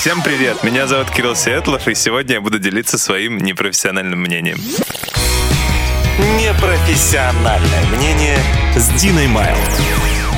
Всем привет, меня зовут Кирилл Сетлов, и сегодня я буду делиться своим непрофессиональным мнением. Непрофессиональное мнение с Диной Майл.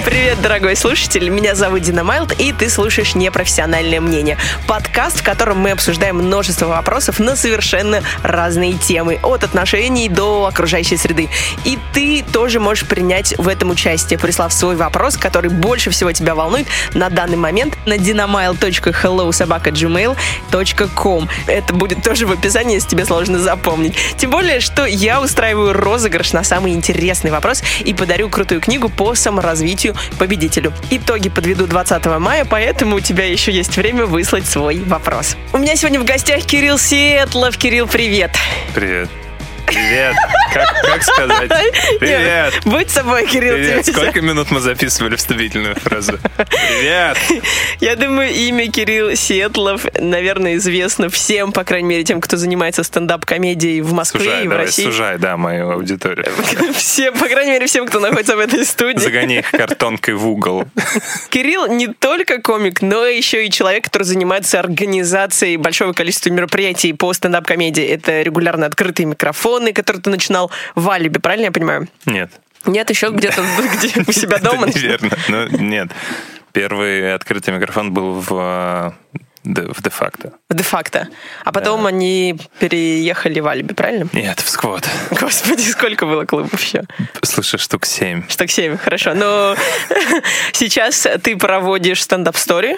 Привет, дорогой слушатель, меня зовут Дина Майлд, и ты слушаешь «Непрофессиональное мнение». Подкаст, в котором мы обсуждаем множество вопросов на совершенно разные темы, от отношений до окружающей среды. И ты тоже можешь принять в этом участие, прислав свой вопрос, который больше всего тебя волнует на данный момент на dinamail.hellosobaka.gmail.com. Это будет тоже в описании, если тебе сложно запомнить. Тем более, что я устраиваю розыгрыш на самый интересный вопрос и подарю крутую книгу по саморазвитию победителю. Итоги подведу 20 мая, поэтому у тебя еще есть время выслать свой вопрос. У меня сегодня в гостях Кирилл Сетлов. Кирилл, привет. Привет. Привет. Как, как сказать? Привет. Нет, будь собой, Кирилл. Привет. Сколько минут мы записывали вступительную фразу? Привет. Я думаю, имя Кирилл Сетлов, наверное, известно всем, по крайней мере, тем, кто занимается стендап-комедией в Москве сужай, и в давай, России. Сужай, да, мою аудиторию. Всем, по крайней мере, всем, кто находится в этой студии. Загони их картонкой в угол. Кирилл не только комик, но еще и человек, который занимается организацией большого количества мероприятий по стендап-комедии. Это регулярно открытые микрофоны, которые ты начинал в Алибе, правильно я понимаю? Нет. Нет, еще где-то где у себя дома? Это неверно. Ну, нет. Первый открытый микрофон был в Де- в де-факто. Де-факто. А потом Да. они переехали в Альби, правильно? Нет, в сквот. Господи, сколько было клубов еще? Слушай, штук семь. Штук 7, хорошо. Но сейчас ты проводишь стендап-стори.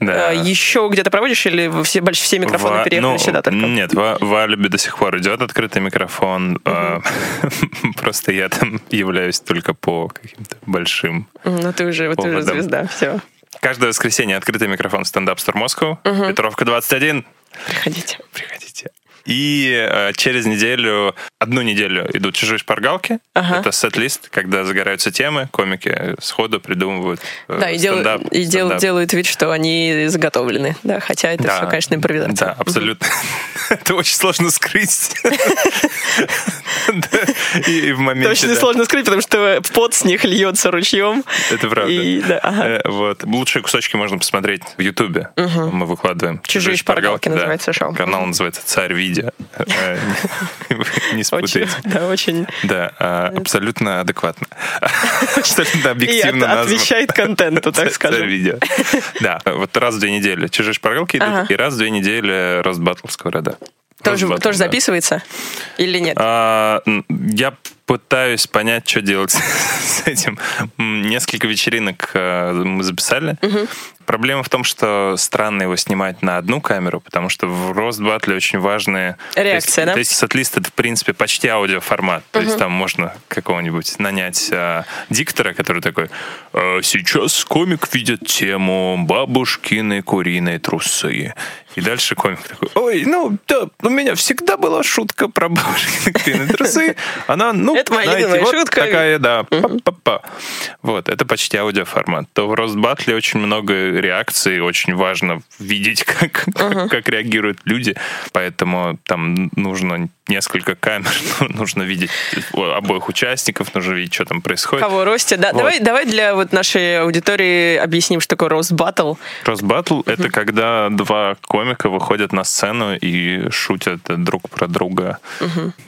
Да. А, Еще где-то проводишь или все, все микрофоны Во- переехали ну, сюда только? Нет, в, в Алибе до сих пор идет открытый микрофон. а, Просто я там являюсь только по каким-то большим. Ну, ты уже, ты уже звезда, все. Каждое воскресенье открытый микрофон стендап Store Moscow. Петровка 21. Приходите. Приходите. И э, через неделю, одну неделю идут чужие шпаргалки. Ага. Это сет-лист, когда загораются темы, комики сходу придумывают э, Да, и, дел- стендап. и дел- делают вид, что они заготовлены. Да, хотя это Да. все, конечно, импровизация. Да, абсолютно. Это очень сложно скрыть. И в моменте... Точно сложно скрыть, потому что пот с них льется ручьем. Это правда. Э, Вот. Лучшие кусочки можно посмотреть в Ютубе. Мы выкладываем. «Чужие шпаргалки» называется шоу. Канал называется «Царь видео». Э, Не спутайте. да, очень. Да, а, абсолютно адекватно. Абсолютно И объективно это назван. отвечает контенту, так скажем. видео. Да, вот раз в две недели чужие шпаргалки идут, и раз в две недели рост батл сковорода. Тоже, тоже да. записывается? Или нет? А, Я пытаюсь понять, что делать с этим. Несколько вечеринок э, мы записали. Проблема в том, что странно его снимать на одну камеру, потому что в рост батле очень важные... Реакция, то да? есть, То есть сетлист это, в принципе, почти аудиоформат. То есть там можно какого-нибудь нанять э, диктора, который такой, «Э, сейчас комик видит тему бабушкины куриные трусы. И дальше комик такой, ой, ну, да, у меня всегда была шутка про бабушкины трусы. Она, ну, Это знаете, вот шутка. такая, да, па-па-па. Вот, это почти аудиоформат. То в Росбатле очень много реакций, очень важно видеть, как, как, как реагируют люди, поэтому там нужно несколько камер, нужно видеть обоих участников, нужно видеть, что там происходит. Кого росте? Да, Вот. давай, давай для вот нашей аудитории объясним, что такое рост батл. Росбатл — это когда два комика выходят на сцену и шутят друг про друга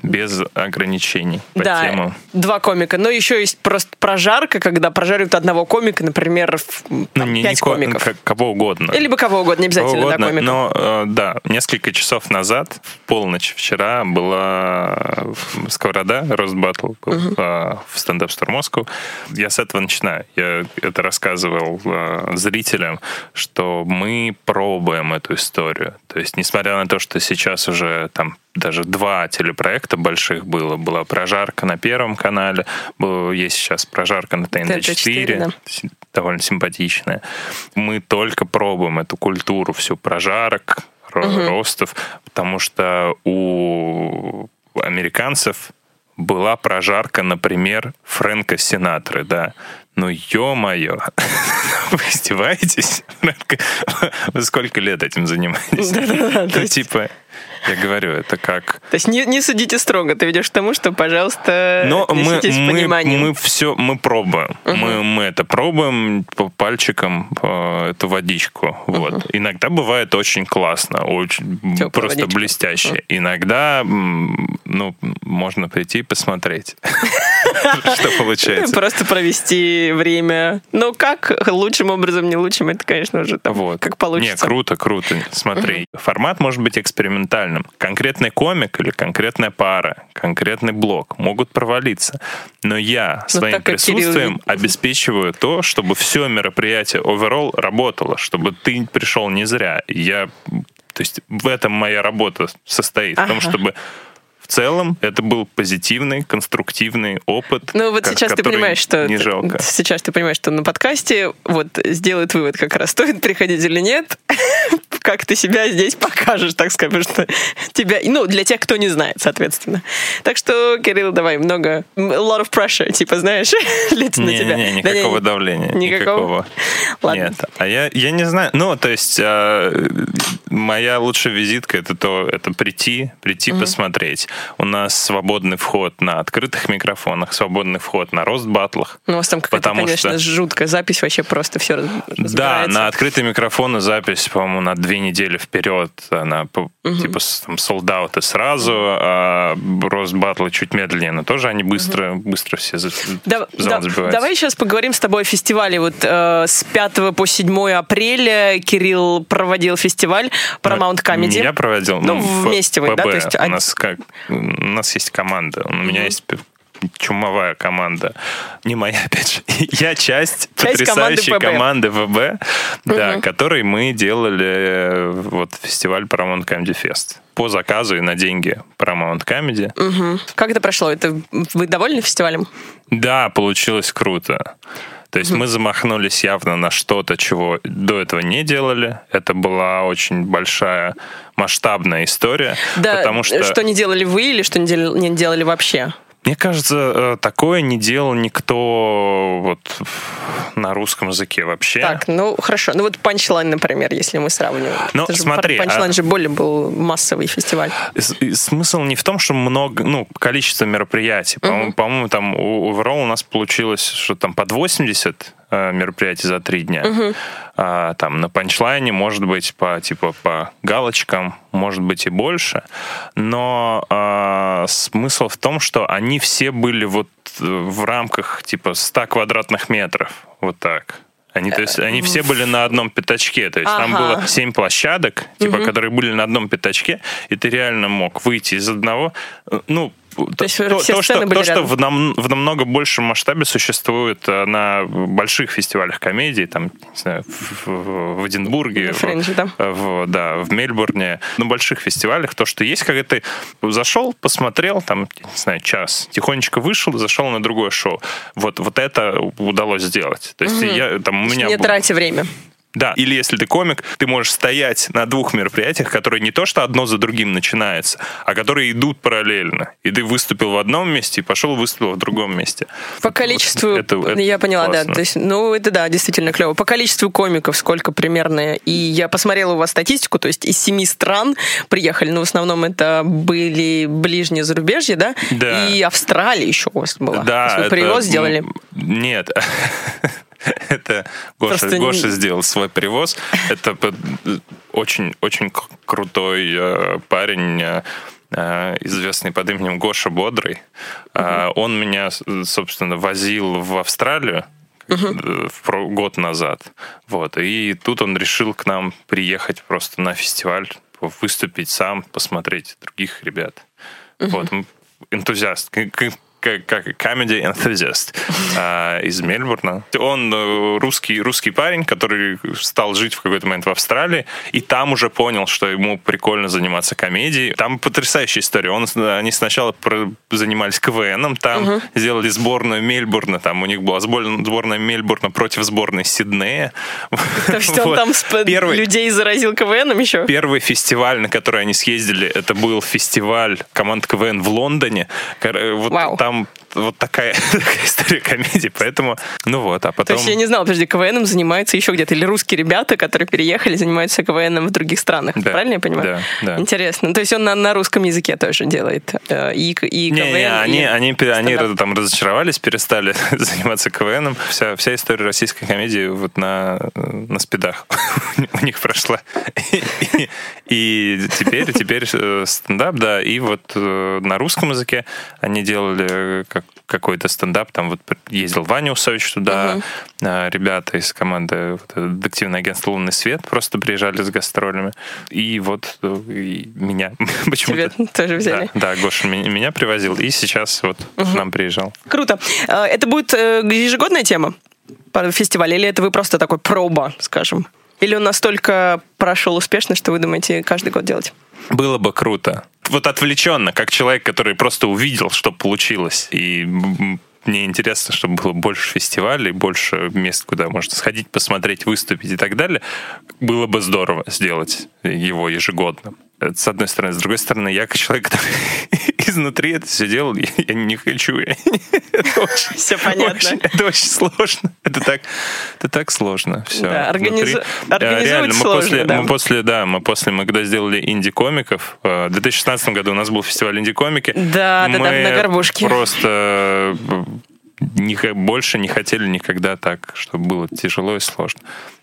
без ограничений по да, темам. два комика. Но еще есть просто прожарка, когда прожаривают одного комика, например, Ну, там, не, не пять ко- комиков. как- кого угодно. Или бы кого угодно, не Кого обязательно, да, угодно, комика. но э, да, несколько часов назад, в полночь вчера, была э, сковорода, Росбаттл был э, в стендап Store Moscow. Я с этого начинаю. Я это рассказывал э, зрителям, что мы пробуем эту историю. То есть, несмотря на то, что сейчас уже там даже два телепроекта больших было. Была прожарка на Первом канале, было- есть сейчас прожарка на ТНТ-4, ТНТ-4, да. довольно симпатичная. Мы только пробуем эту культуру всю прожарок, ро- ростов, потому что у американцев была прожарка, например, Фрэнка Синатры, да. Ну, ё-моё, вы издеваетесь? Сколько лет этим занимаетесь? Да-да-да, Ну, типа, Я говорю, это как... То есть не, не судите строго, ты ведешь к тому, что, пожалуйста, Но мы, мы, мы все, мы пробуем. Мы, мы это пробуем по пальчикам, э, эту водичку. Вот. Иногда бывает очень классно, очень Тёплая просто водичка. блестяще. Иногда, м, ну, можно прийти и посмотреть, что получается. Просто провести время. Ну, как лучшим образом, не лучшим, это, конечно, уже там, Вот. как получится. Не, круто, круто. Смотри, формат может быть экспериментальным. Конкретный комик или конкретная пара, конкретный блок могут провалиться. Но я своим как Кирилл присутствием обеспечиваю то, чтобы все мероприятие overall работало, чтобы ты пришел не зря. Я, то есть в этом моя работа состоит, в том, Ага. чтобы целом это был позитивный, конструктивный опыт. Ну вот сейчас ты понимаешь, что не жалко. сейчас ты понимаешь, что на подкасте вот сделают вывод как раз стоит приходить или нет, как ты себя здесь покажешь, так скажем, что тебя, ну для тех, кто не знает, соответственно. Так что, Кирилл, давай много, a lot of pressure, типа знаешь, летит на тебя. Не-не-не, Да никакого давления. Никакого? Ладно. Нет. А я, я не знаю. Ну, то есть э, моя лучшая визитка это то, это прийти, прийти посмотреть. У нас свободный вход на открытых микрофонах, свободный вход на рост батлах. Ну, у вас там какая-то, конечно, что- жуткая запись, вообще просто все Да, на открытые микрофоны запись, по-моему, на две недели вперед. Она по- типа там солдаты сразу, а рост батлы чуть медленнее, но тоже они быстро, быстро все за, Да- да- давай сейчас поговорим с тобой о фестивале. Вот э, с 5 по 7 апреля Кирилл проводил фестиваль Paramount Comedy. Не я проводил. Ну, в вместе вы, да, ПБ. то есть у, нас как, у нас есть команда. У меня есть п- чумовая команда. Не моя, опять же. Я часть, Часть потрясающей команды команды ВБ, да, которой мы делали э, вот фестиваль Paramount Comedy Fest по заказу и на деньги Paramount Comedy. Мгм. Как это прошло? Это вы довольны фестивалем? Да, получилось круто. То есть мы замахнулись явно на что-то, чего до этого не делали. Это была очень большая масштабная история, Да, потому что, что не делали вы или что не дел- не делали вообще? Мне кажется, э, такое не делал никто вот на русском языке вообще. Так, ну хорошо. Ну вот панчлайн, например, если мы сравниваем. Ну, смотри, Панчлайн а- же более был массовый фестиваль. С- Смысл не в том, что много, ну, количество мероприятий. По-моему, там у overall у нас получилось, что там под 80 э, мероприятий за три дня. А, там на панчлайне, может быть, по типа по галочкам, может быть и больше. Но а, смысл в том, что они все были вот э, в рамках типа 100 квадратных метров. Вот так. Они, то есть, они все были на одном пятачке. То есть там Ага. было семь площадок, типа, которые были на одном пятачке, и ты реально мог выйти из одного. э, Ну, то, есть то- все то, что, были то, что в, нам- в намного большем масштабе существует э, на больших фестивалях комедии, там, не знаю, в, в- в Эдинбурге, На в- да. в, да, в Мельбурне, на больших фестивалях, то, что есть, когда ты зашел, посмотрел, там, не знаю, час, тихонечко вышел зашел на другое шоу. Вот, вот это удалось сделать. То есть я, там, у меня... Не был- тратя время. Да, или если ты комик, ты можешь стоять на двух мероприятиях, которые не то что одно за другим начинаются, а которые идут параллельно. И ты выступил в одном месте и пошел выступил в другом месте. По количеству, это- это я поняла, да. классно. То есть, ну, это да, действительно клево. По количеству комиков сколько примерно? И я посмотрела у вас статистику, то есть из семи стран приехали, но в основном это были ближние зарубежья, да? Да. И Австралия еще у вас была. Да, вы это, привоз сделали. Нет. Это Гоша, Просто Гоша сделал свой привоз. Это п- очень, очень к- крутой э, парень, э, э, известный под именем Гоша Бодрый. А, Он меня, собственно, возил в Австралию э, про- год назад. Вот. И тут он решил к нам приехать просто на фестиваль, выступить сам, посмотреть других ребят. Вот. М, Энтузиаст. К- к- как, comedy enthusiast а, из Мельбурна. Он э, русский, русский парень, который стал жить в какой-то момент в Австралии, и там уже понял, что ему прикольно заниматься комедией. Там потрясающая история. Он, они сначала про- занимались КВНом, там сделали сборную Мельбурна, там у них была сбор- сборная Мельбурна против сборной Сиднея. То есть он там сп- Первый- людей заразил КВНом еще? Первый фестиваль, на который они съездили, это был фестиваль команд КВН в Лондоне. Э, Вот Вау. там там вот такая, такая история комедии, поэтому, ну вот, а То потом... есть я не знала, подожди, КВНом занимаются еще где-то, или русские ребята, которые переехали, занимаются КВНом в других странах, Да, правильно я понимаю? да, да. Интересно. То есть он на, на русском языке тоже делает э, и, и Не, КВН, не, они, и они, они стендап. там разочаровались, перестали заниматься КВНом. Вся, вся история российской комедии вот на, на спидах у них прошла. И, и теперь, теперь э, стендап, да, и вот э, на русском языке они делали какой-то стендап, там вот ездил Ваня Усович туда, э, ребята из команды вот, детективное агентство «Лунный свет» просто приезжали с гастролями. И вот э, и меня почему-то... Тебя тоже взяли. Да, да, Гоша меня, меня привозил, и сейчас вот к нам приезжал. Круто. Э, Это будет э, ежегодная тема по фестивалю, или это вы просто такой проба, скажем? Или он настолько прошел успешно, что вы думаете каждый год делать? Было бы круто. Вот отвлеченно, как человек, который просто увидел, что получилось, и мне интересно, чтобы было больше фестивалей, больше мест, куда можно сходить, посмотреть, выступить и так далее. Было бы здорово сделать его ежегодным. Это с одной стороны. С другой стороны, я как человек, который изнутри это все делал, я, я не хочу. Это очень- Всё понятно. очень- это очень сложно. Это так, это так сложно. Все. Да, организу- организовать Реально, мы сложно, после, да. мы после, да, мы после, мы когда сделали инди-комиков, э, в 2016 году у нас был фестиваль инди-комики. Да, да, да, мы на Горбушке. Просто э, не больше не хотели никогда так, чтобы было тяжело и сложно.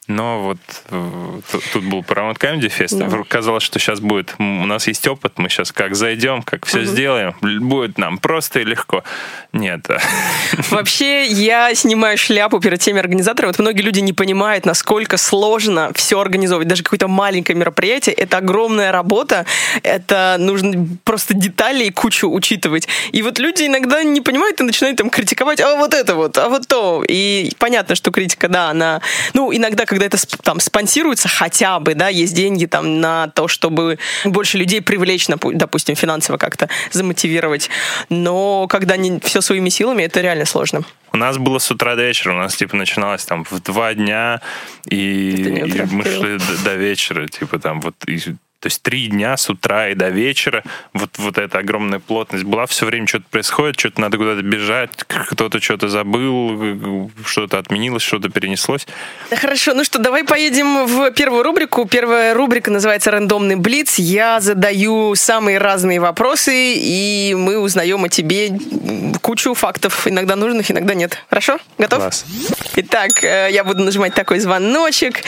Но вот э, тут, тут был Paramount Comedy Fest. Казалось, что сейчас будет... У нас есть опыт, мы сейчас как зайдем, как все сделаем, л- будет нам просто и легко. Нет. Вообще, я снимаю шляпу перед теми организаторами. Вот многие люди не понимают, насколько сложно все организовывать. Даже какое-то маленькое мероприятие — это огромная работа. Это нужно просто детали и кучу учитывать. И вот люди иногда не понимают и начинают там критиковать, а вот это вот, а вот то. И понятно, что критика, да, она... Ну, иногда, когда это сп- там спонсируется хотя бы, да, есть деньги там на то, чтобы больше людей привлечь, допустим, финансово как-то замотивировать. Но когда не все своими силами, это реально сложно. У нас было с утра до вечера, у нас типа начиналось там в два дня, и, Это и мы шли до, до вечера, типа там вот, и- то есть три дня с утра и до вечера, вот, вот эта огромная плотность была, все время что-то происходит, что-то надо куда-то бежать, кто-то что-то забыл, что-то отменилось, что-то перенеслось. Хорошо, ну что, давай поедем в первую рубрику. Первая рубрика называется «Рандомный блиц». Я задаю самые разные вопросы, и мы узнаем о тебе кучу фактов, иногда нужных, иногда нет. Хорошо? Готов? Класс. Итак, э, я буду нажимать такой звоночек,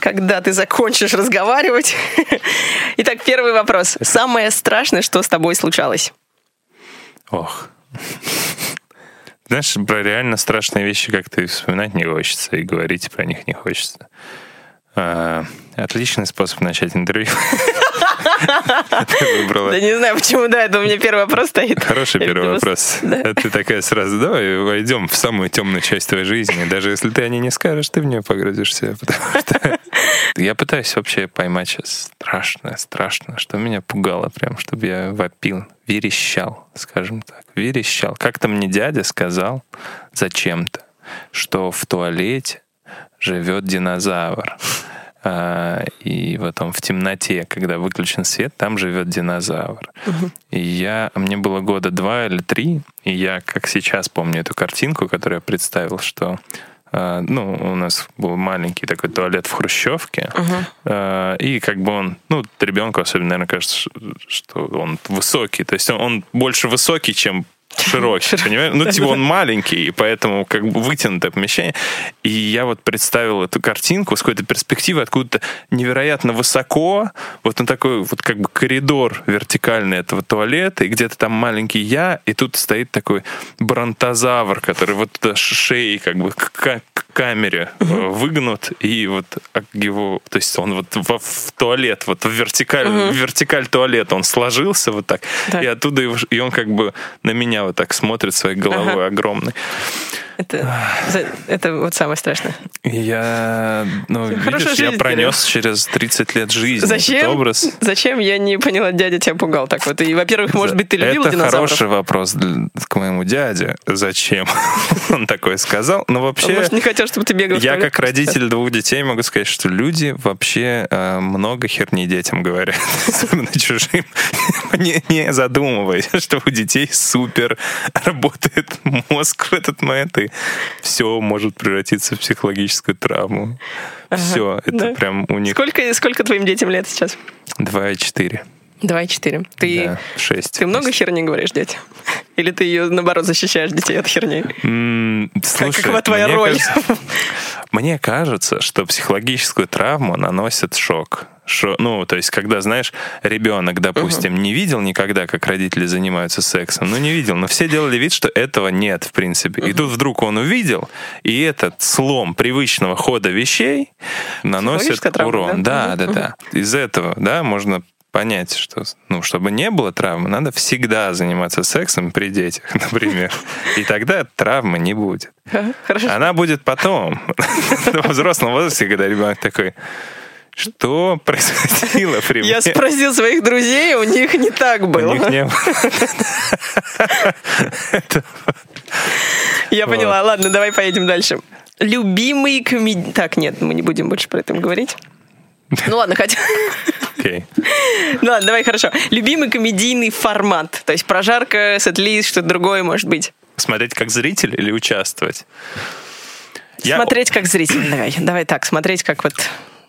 когда ты закончишь разговаривать. Итак, первый вопрос. Самое страшное, что с тобой случалось? Ох. Знаешь, про реально страшные вещи как-то вспоминать не хочется, и говорить про них не хочется. А, отличный способ начать интервью. Да не знаю, почему, да, это у меня первый вопрос стоит. Хороший первый вопрос. Ты такая сразу, давай войдем в самую темную часть твоей жизни. Даже если ты о ней не скажешь, ты в нее погрузишься. Потому что я пытаюсь вообще поймать сейчас страшное, страшно, что меня пугало прям, чтобы я вопил, верещал, скажем так, верещал. Как-то мне дядя сказал зачем-то, что в туалете живет динозавр. А, и потом в темноте, когда выключен свет, там живет динозавр. И я, мне было года два или три, и я, как сейчас помню эту картинку, которую я представил, что а, ну, у нас был маленький такой туалет в Хрущевке, а, и как бы он, ну, ребенку особенно, наверное, кажется, что он высокий, то есть он, он больше высокий, чем широкий, понимаешь? Ну, типа он маленький, и поэтому как бы вытянутое помещение. И я вот представил эту картинку с какой-то перспективы откуда-то невероятно высоко, вот на такой вот как бы коридор вертикальный этого туалета, и где-то там маленький я, и тут стоит такой бронтозавр, который вот туда ш- шеей как бы к камере э, выгнут, и вот а, его, то есть он вот во- в туалет, вот в вертикаль, в вертикаль туалета он сложился вот так, Так. и оттуда его, и он как бы на меня вот так смотрит своей головой огромной. Это, это вот самое страшное. Я, ну, Хорошо видишь, я пронес через 30 лет жизни этот Зачем? образ. Зачем? Я не поняла, дядя тебя пугал так вот. И, во-первых, может быть, ты любил Это динозавров? хороший вопрос к моему дяде. Зачем он такое сказал? Ну, Он, вообще, может, не хотел, чтобы ты бегал. я как родитель двух детей могу сказать, что люди вообще э, много херни детям говорят, особенно чужим, не, не задумываясь, что у детей супер работает мозг в этот момент, и все может превратиться в психологическую травму. Все, это да. прям у них Сколько, сколько твоим детям лет сейчас? 2,4. Два и четыре. Ты, Да, 6. ты много херни говоришь детям? Или ты ее, наоборот, защищаешь детей от херни? М, Слушай, какова твоя мне роль? кажется- мне кажется, что психологическую травму наносит шок. Шо- ну, то есть, когда, знаешь, ребенок, допустим, не видел никогда, как родители занимаются сексом, ну, не видел, но все делали вид, что этого нет, в принципе. И тут вдруг он увидел, и этот слом привычного хода вещей наносит травма, урон. да? Да, да, да. Из этого, да, можно понять, что, ну, чтобы не было травмы, надо всегда заниматься сексом при детях, например. И тогда травмы не будет. Хорошо. Она будет потом, во взрослом возрасте, когда ребенок такой, что происходило при мне? Я спросил своих друзей, у них не так У было. них не было. Я поняла. Ладно, давай поедем дальше. Любимый комедий... Так, нет, мы не будем больше про это говорить. Ну ладно, хотя... Окей. Ну ладно, давай, хорошо. Любимый комедийный формат. То есть прожарка, сет-лист, что-то другое может быть. Смотреть как зритель или участвовать? Я- Смотреть как зритель. Давай, давай так, смотреть как вот...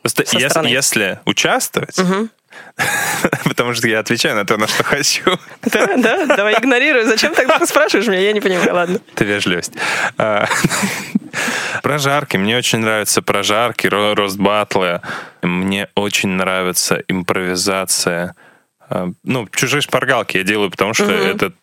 Просто со ес- стороны. если участвовать, потому что я отвечаю на то, на что хочу, Да, да, давай игнорирую. Зачем тогда ты спрашиваешь меня? Я не понимаю, ладно. это вежливость. А, Прожарки. Мне очень нравятся прожарки, ро- рост батлы. Мне очень нравится импровизация. А, Ну, чужие шпаргалки я делаю, потому что это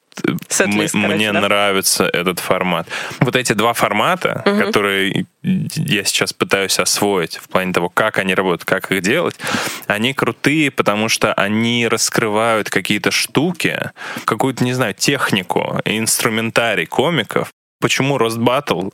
Сет-лист, м- короче, мне да? нравится этот формат. Вот эти два формата, которые я сейчас пытаюсь освоить в плане того, как они работают, как их делать, они крутые, потому что они раскрывают какие-то штуки, какую-то, не знаю, технику, инструментарий комиков. Почему Рост Батл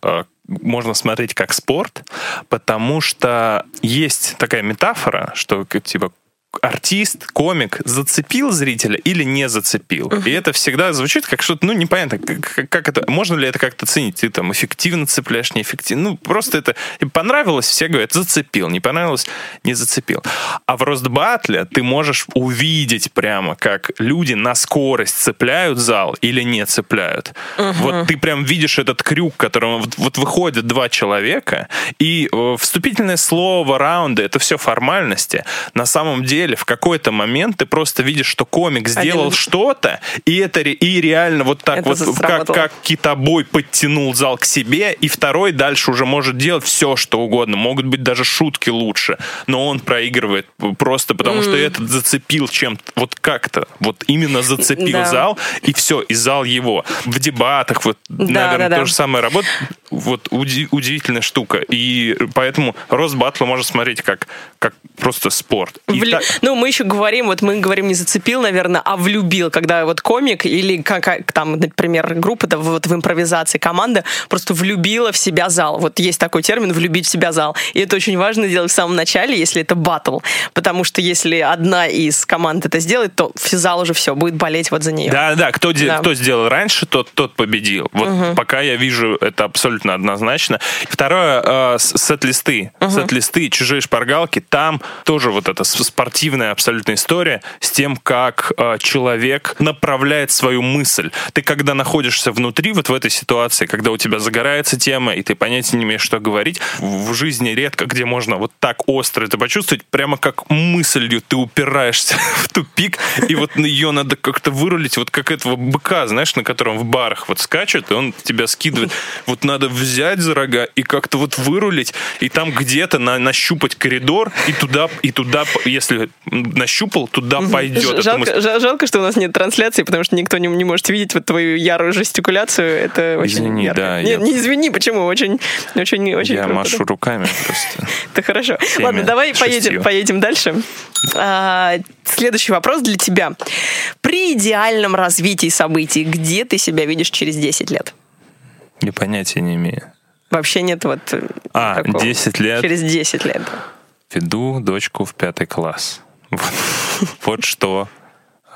можно смотреть как спорт? Потому что есть такая метафора, что типа артист, комик зацепил зрителя или не зацепил. И это всегда звучит как что-то, ну, непонятно, как, как это, можно ли это как-то ценить? Ты там эффективно цепляешь, неэффективно. Ну, просто это и понравилось, все говорят, зацепил, не понравилось, не зацепил. А в Ростбатле ты можешь увидеть прямо, как люди на скорость цепляют зал или не цепляют. Вот ты прям видишь этот крюк, которым вот, вот выходят два человека, и э, вступительное слово, раунды, это все формальности. На самом деле, в какой-то момент ты просто видишь, что комик сделал Один- что-то, и это и реально вот так Это вот, как, как китобой подтянул зал к себе, и второй дальше уже может делать все, что угодно. Могут быть даже шутки лучше, но он проигрывает просто потому, что этот зацепил чем-то, вот как-то, вот именно зацепил Да. зал, и все, и зал его. В дебатах, вот, Да, наверное, да, да. то же самое работает. Вот уди- удивительная штука. И поэтому Рост Батла можно смотреть как, как просто спорт. И Вли- так- Ну, мы еще говорим, вот мы говорим не зацепил, наверное, а влюбил, когда вот комик или как, как там, например, группа да, вот в импровизации команда просто влюбила в себя зал. Вот есть такой термин «влюбить в себя зал». И это очень важно сделать в самом начале, если это батл. Потому что если одна из команд это сделает, то зал уже все, будет болеть вот за нее. Да, да, кто, Да. кто сделал раньше, тот, тот победил. Вот пока я вижу это абсолютно однозначно. Второе, э, сет-листы. Сет-листы, чужие шпаргалки. Там тоже вот эта с- спортивная абсолютно история с тем, как э, человек направляет свою мысль. Ты когда находишься внутри, вот в этой ситуации, когда у тебя загорается тема, и ты понятия не имеешь, что говорить, в жизни редко где можно вот так остро это почувствовать, прямо как мыслью ты упираешься в тупик, и вот ее надо как-то вырулить, вот как этого быка, знаешь, на котором в барах вот скачет, и он тебя скидывает. Вот надо взять за рога и как-то вот вырулить, и там где-то на- нащупать коридор, и туда, и туда, если нащупал, туда пойдет. Жалко, жалко, что у нас нет трансляции, потому что никто не, не может видеть вот твою ярую жестикуляцию. Это очень Извини, ярко. да, Не, я- не извини, почему? Очень, очень, очень Я круто, машу да. руками просто. Это хорошо. Ладно, давай поедем, поедем дальше. А, следующий вопрос для тебя. При идеальном развитии событий, где ты себя видишь через 10 лет? Я понятия не имею. Вообще нет вот... э, А, такого. 10 лет Через 10 лет. да. Веду дочку в пятый класс. Вот, что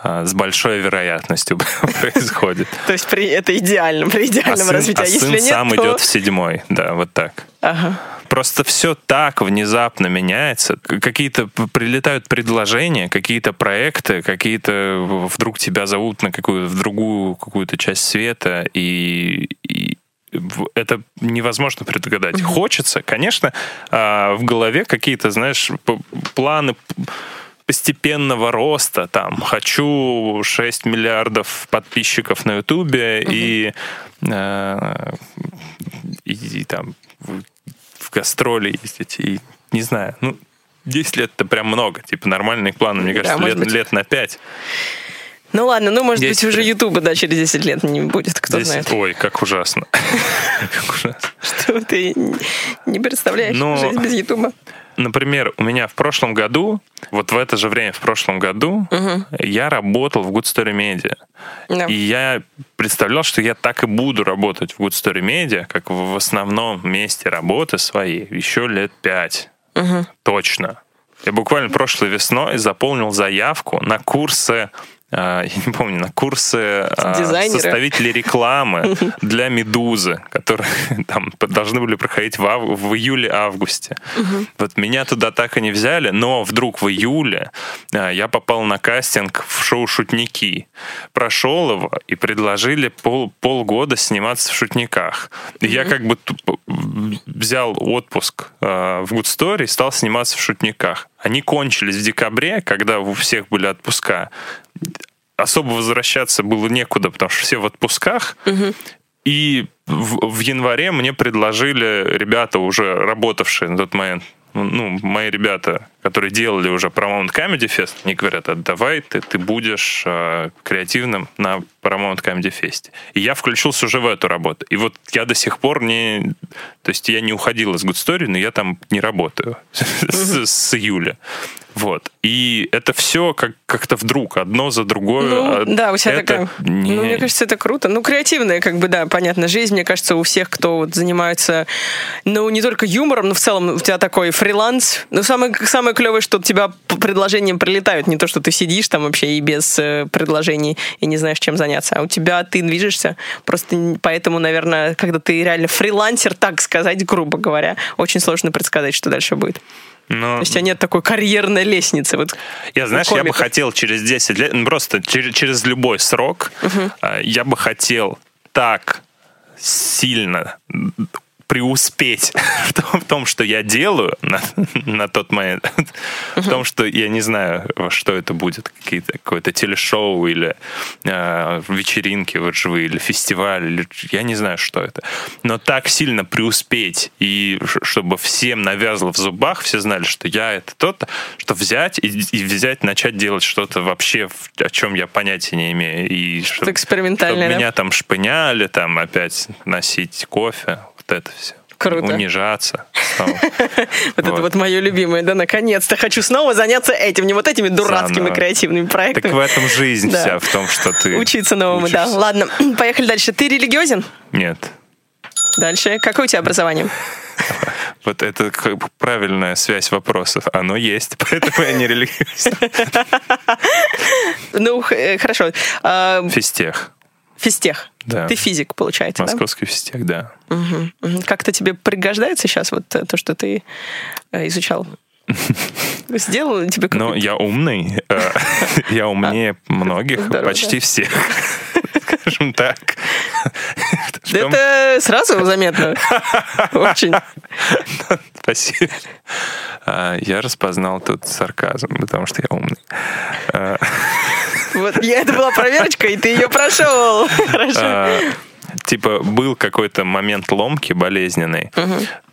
а, с большой вероятностью происходит. То есть при, это идеально, при А идеальном сын, развитии. а А если сын нет, сам то... идет в седьмой. Да, вот так. Ага. Просто все так внезапно меняется. Какие-то прилетают предложения, какие-то проекты, какие-то вдруг тебя зовут на какую в другую какую-то часть света, и, и это невозможно предугадать. Хочется, конечно, а, в голове какие-то, знаешь, планы постепенного роста, там, хочу 6 миллиардов подписчиков на Ютубе и, э, и, и там в, гастроли ездить, и не знаю, ну, 10 лет это прям много, типа нормальные планы, мне Да, кажется, лет, быть. лет на 5. Ну ладно, ну может быть Десять уже. Ютуба, да, через 10 лет не будет, кто знает. Ой, как ужасно. Как ужасно. Что ты не представляешь Но- жизнь без Ютуба. Например, у меня в прошлом году, вот в это же время, в прошлом году, я работал в Good Story Media. Да. И я представлял, что я так и буду работать в Good Story Media, как в основном месте работы своей, еще лет пять. Точно. Я буквально прошлой весной заполнил заявку на курсы я не помню, на курсы а, Дизайнера. составителей рекламы для «Медузы», которые там должны были проходить в, ав- в июле-августе. Вот меня туда так и не взяли, но вдруг в июле а, я попал на кастинг в шоу «Шутники». Прошел его и предложили пол, полгода сниматься в «Шутниках». И я как бы тупо взял отпуск а, в Good Story и стал сниматься в «Шутниках». Они кончились в декабре, когда у всех были отпуска. Особо возвращаться было некуда, потому что все в отпусках. И в, в январе мне предложили ребята, уже работавшие на тот момент, ну, мои ребята, которые делали уже Paramount Comedy Fest, они говорят, а давай ты, ты будешь э, креативным на Paramount Comedy Fest. И я включился уже в эту работу. И вот я до сих пор не... То есть я не уходил из Good Story, но я там не работаю с июля. Вот. И это все как, как-то вдруг, одно за другое. Ну, А да, у тебя это такая... не- Ну, мне кажется, это круто. Ну, креативная, как бы, да, понятно, жизнь, мне кажется, у всех, кто вот занимается, ну, не только юмором, но в целом у тебя такой фриланс. Но самое, самое клевое, что у тебя по предложениям прилетают, не то, что ты сидишь там вообще и без э, предложений и не знаешь, чем заняться, а у тебя ты движешься. Просто поэтому, наверное, когда ты реально фрилансер, так сказать, грубо говоря, очень сложно предсказать, что дальше будет. Но То есть у тебя нет такой карьерной лестницы. Вот Я, знаешь, я бы хотел через 10 лет, ну, просто через, через любой срок, а, я бы хотел так сильно преуспеть в том, в том, что я делаю на, на тот момент, в том, что я не знаю, во что это будет, какие-то, какое-то телешоу или э, вечеринки вот живые, или фестиваль, или я не знаю, что это. Но так сильно преуспеть, и чтобы всем навязло в зубах, все знали, что я это тот, что взять и, и взять, начать делать что-то вообще, о чем я понятия не имею. И чтобы, экспериментальное, да? меня там шпыняли, там опять носить кофе, вот это все. Круто. Унижаться. Вот, это Вот. мое любимое, да, наконец-то хочу снова заняться этим, не вот этими дурацкими креативными проектами. Так в этом жизнь вся, в том, что ты Учиться новому, да. Ладно, поехали дальше. Ты религиозен? Нет. Дальше. Какое у тебя образование? Вот это как бы правильная связь вопросов. Оно есть, поэтому я не религиозен. Ну, э, хорошо. А, Физтех. Физтех. Да. Ты физик, получается, да? Московский физтех, да. Мгм. Как-то тебе пригождается сейчас вот э, то, что ты э, изучал? Сделал тебе Но какой-то... я умный. э, Я умнее многих, здорово, почти всех. Скажем так. Это сразу заметно. Очень. Спасибо. А, Я распознал тут сарказм, потому что я умный. А, Вот, я, это была проверочка, и ты ее прошел. Хорошо. а, Типа был какой-то момент ломки болезненной.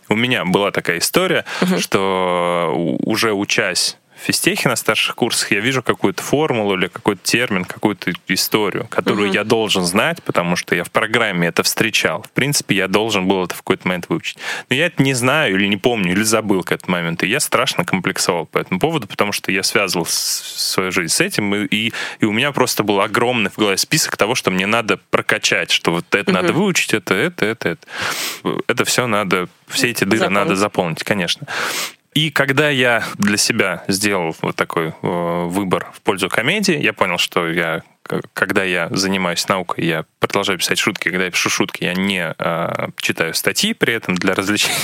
У меня была такая история, что уже учась физтехе на старших курсах, я вижу какую-то формулу или какой-то термин, какую-то историю, которую я должен знать, потому что я в программе это встречал. В принципе, я должен был это в какой-то момент выучить. Но я это не знаю или не помню, или забыл к этому моменту. И я страшно комплексовал по этому поводу, потому что я связывал свою жизнь с этим, и, и, и у меня просто был огромный в голове список того, что мне надо прокачать, что вот это uh-huh. надо выучить, это, это, это, это. Это все надо, все эти дыры заполнить. надо заполнить, конечно. И когда я для себя сделал вот такой э, выбор в пользу комедии, я понял, что я, когда я занимаюсь наукой, я продолжаю писать шутки. Когда я пишу шутки, я не э, читаю статьи при этом для развлечений.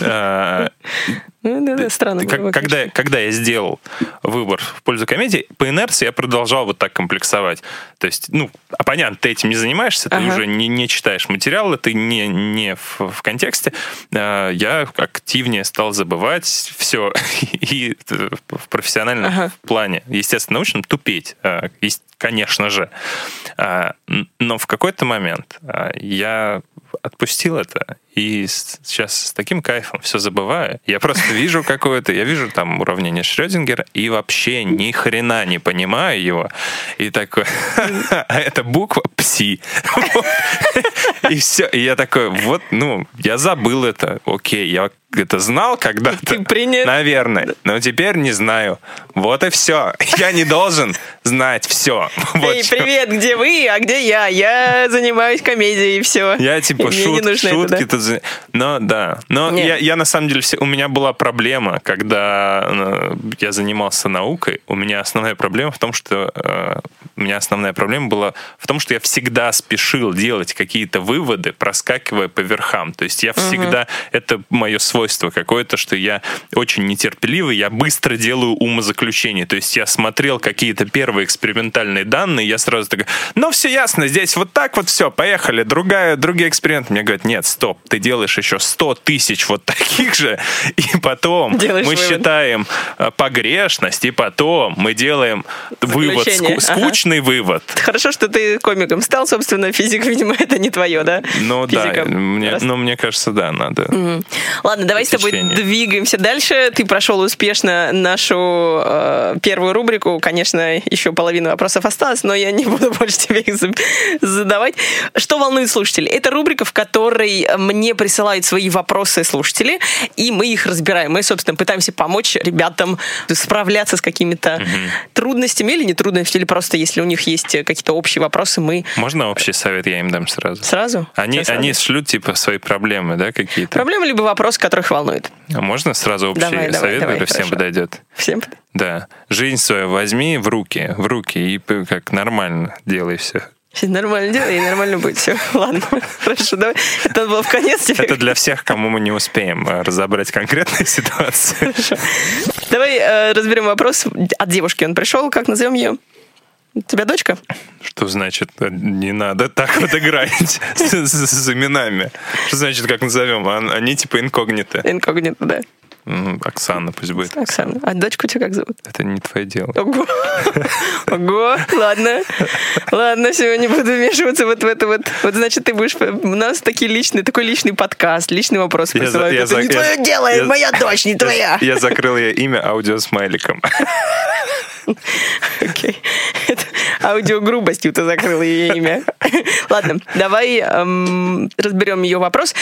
Э, ну, странно. Когда, когда я сделал выбор в пользу комедии, по инерции я продолжал вот так комплексовать. То есть, ну, а понятно, ты этим не занимаешься, ты уже не, не читаешь материалы, ты не, не в, в контексте. Э, я активнее стал забывать все и в профессиональном ага. плане, естественно, научном, тупеть. Есть конечно же. А, но в какой-то момент а, я отпустил это, и сейчас с таким кайфом все забываю. Я просто вижу какое-то, я вижу там уравнение Шрёдингера, и вообще ни хрена не понимаю его. И такой, а это буква пси. И все. И я такой, вот, ну, я забыл это. Окей, я это знал когда-то? принят. Наверное. Но теперь не знаю. Вот и все. Я не должен знать все. Вот Эй, привет, где вы, а где я? Я занимаюсь комедией, и все. Я типа шут, шутки тут... Но да. Но я, я на самом деле... Все... У меня была проблема, когда э, я занимался наукой. У меня основная проблема в том, что... Э, у меня основная проблема была в том, что я всегда спешил делать какие-то выводы, проскакивая по верхам. То есть я всегда... Угу. Это мое свойство свойство какое-то, что я очень нетерпеливый, я быстро делаю умозаключение. То есть я смотрел какие-то первые экспериментальные данные, я сразу такой, ну все ясно, здесь вот так вот все, поехали, другая, другие эксперименты. Мне говорят, нет, стоп, ты делаешь еще 100 тысяч вот таких же, и потом Делаешь мы вывод. считаем э, погрешность, и потом мы делаем вывод, ску- скучный ага. вывод. Хорошо, что ты комиком стал, собственно, физика, видимо, это не твое, да? Ну Физика. да, мне, ну мне кажется, да, надо. Угу. Ладно, давай с тобой двигаемся дальше. Ты прошел успешно нашу э, первую рубрику. Конечно, еще половина вопросов осталось, но я не буду больше тебе их задавать. Что волнует слушателей? Это рубрика, в которой мне присылают свои вопросы слушатели, и мы их разбираем. Мы, собственно, пытаемся помочь ребятам справляться с какими-то угу. трудностями или не трудностями, или просто если у них есть какие-то общие вопросы, мы... Можно общий совет я им дам сразу? Сразу? Они, сразу. они шлют, типа, свои проблемы, да, какие-то? Проблемы, либо вопросы, которых волнует. А можно сразу общий давай, совет, давай, давай, всем подойдет? Всем Да. Жизнь свою возьми в руки, в руки, и как нормально делай все. Все нормально делай, и нормально будет. Все, ладно. Хорошо, давай. Это было в конец. Тебе. Это для всех, кому мы не успеем э, разобрать конкретную ситуацию. Хорошо. Давай э, разберем вопрос. От девушки он пришел. Как назовем ее? У тебя дочка? Что значит, э, не надо так вот играть с именами? Что значит, как назовем? Они типа инкогниты. Инкогниты, да. Оксана пусть будет. Оксана. А дочку тебя как зовут? Это не твое дело. Ого. Ого. Ладно. Ладно, сегодня буду вмешиваться вот в это вот. Вот значит, ты будешь... У нас такие личные, такой личный подкаст, личный вопрос присылают. Это не твое дело, это моя дочь, не твоя. Я закрыл ей имя аудиосмайликом. Окей. Аудиогрубостью ты закрыл ее имя. Ладно, давай эм, разберем ее вопрос.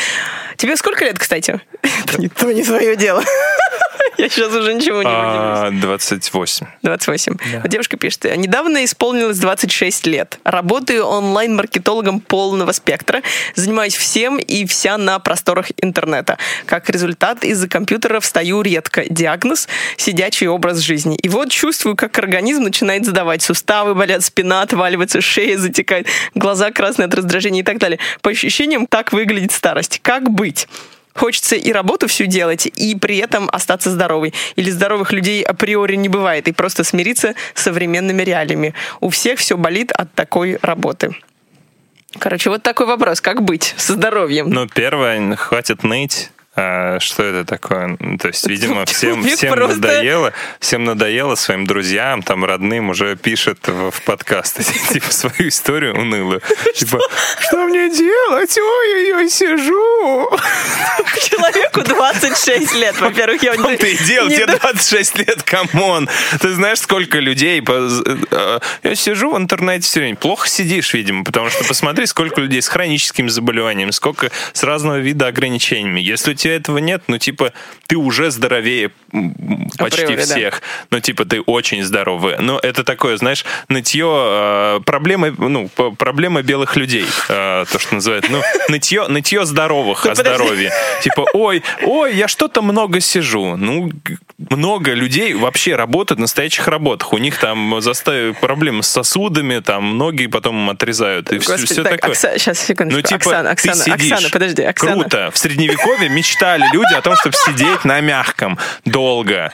Тебе сколько лет, кстати? Это не, то не свое дело. Я сейчас уже ничего не а, 28. 28. Да. Девушка пишет, недавно исполнилось 26 лет. Работаю онлайн-маркетологом полного спектра. Занимаюсь всем и вся на просторах интернета. Как результат, из-за компьютера встаю редко. Диагноз – сидячий образ жизни. И вот чувствую, как организм начинает задавать. Суставы болят, спина отваливается, шея затекает, глаза красные от раздражения и так далее. По ощущениям, так выглядит старость. Как быть? Хочется и работу всю делать, и при этом остаться здоровой. Или здоровых людей априори не бывает, и просто смириться с современными реалиями. У всех все болит от такой работы. Короче, вот такой вопрос. Как быть со здоровьем? Ну, первое, хватит ныть А, что это такое? Ну, То есть, видимо, всем, всем просто- надоело, всем надоело своим друзьям, там, родным уже пишет в, в подкасты, типа, свою историю унылую. Типа, что мне делать? Ой-ой-ой, сижу. Человеку 26 лет, во-первых, я том-то и дело, не тебе ду- 26 лет, come on. Ты знаешь, сколько людей... по- э, Я сижу в интернете все время. Плохо сидишь, видимо, потому что посмотри, сколько людей с хроническими заболеваниями, сколько с разного вида ограничениями. Если у тебя этого нет, ну, типа, ты уже здоровее почти Априори, да. всех. Ну, типа, ты очень здоровый. Но это такое, знаешь, нытье... э, Проблема, ну, п- проблема белых людей. э, То, что называют. Ну, нытье, нытье здоровых о подожди. здоровье. Типа, ой, ой, я что-то много сижу. Ну, много людей вообще работают в настоящих работах. У них там застав... проблемы с сосудами, там многие потом им отрезают. И все, Господи, все так, такое. Окса- сейчас, секундочку. Ну, типа, Оксана, ты Оксана, сидишь. Оксана, подожди, Оксана. Круто. В средневековье мечтали люди о том, чтобы сидеть на мягком долго.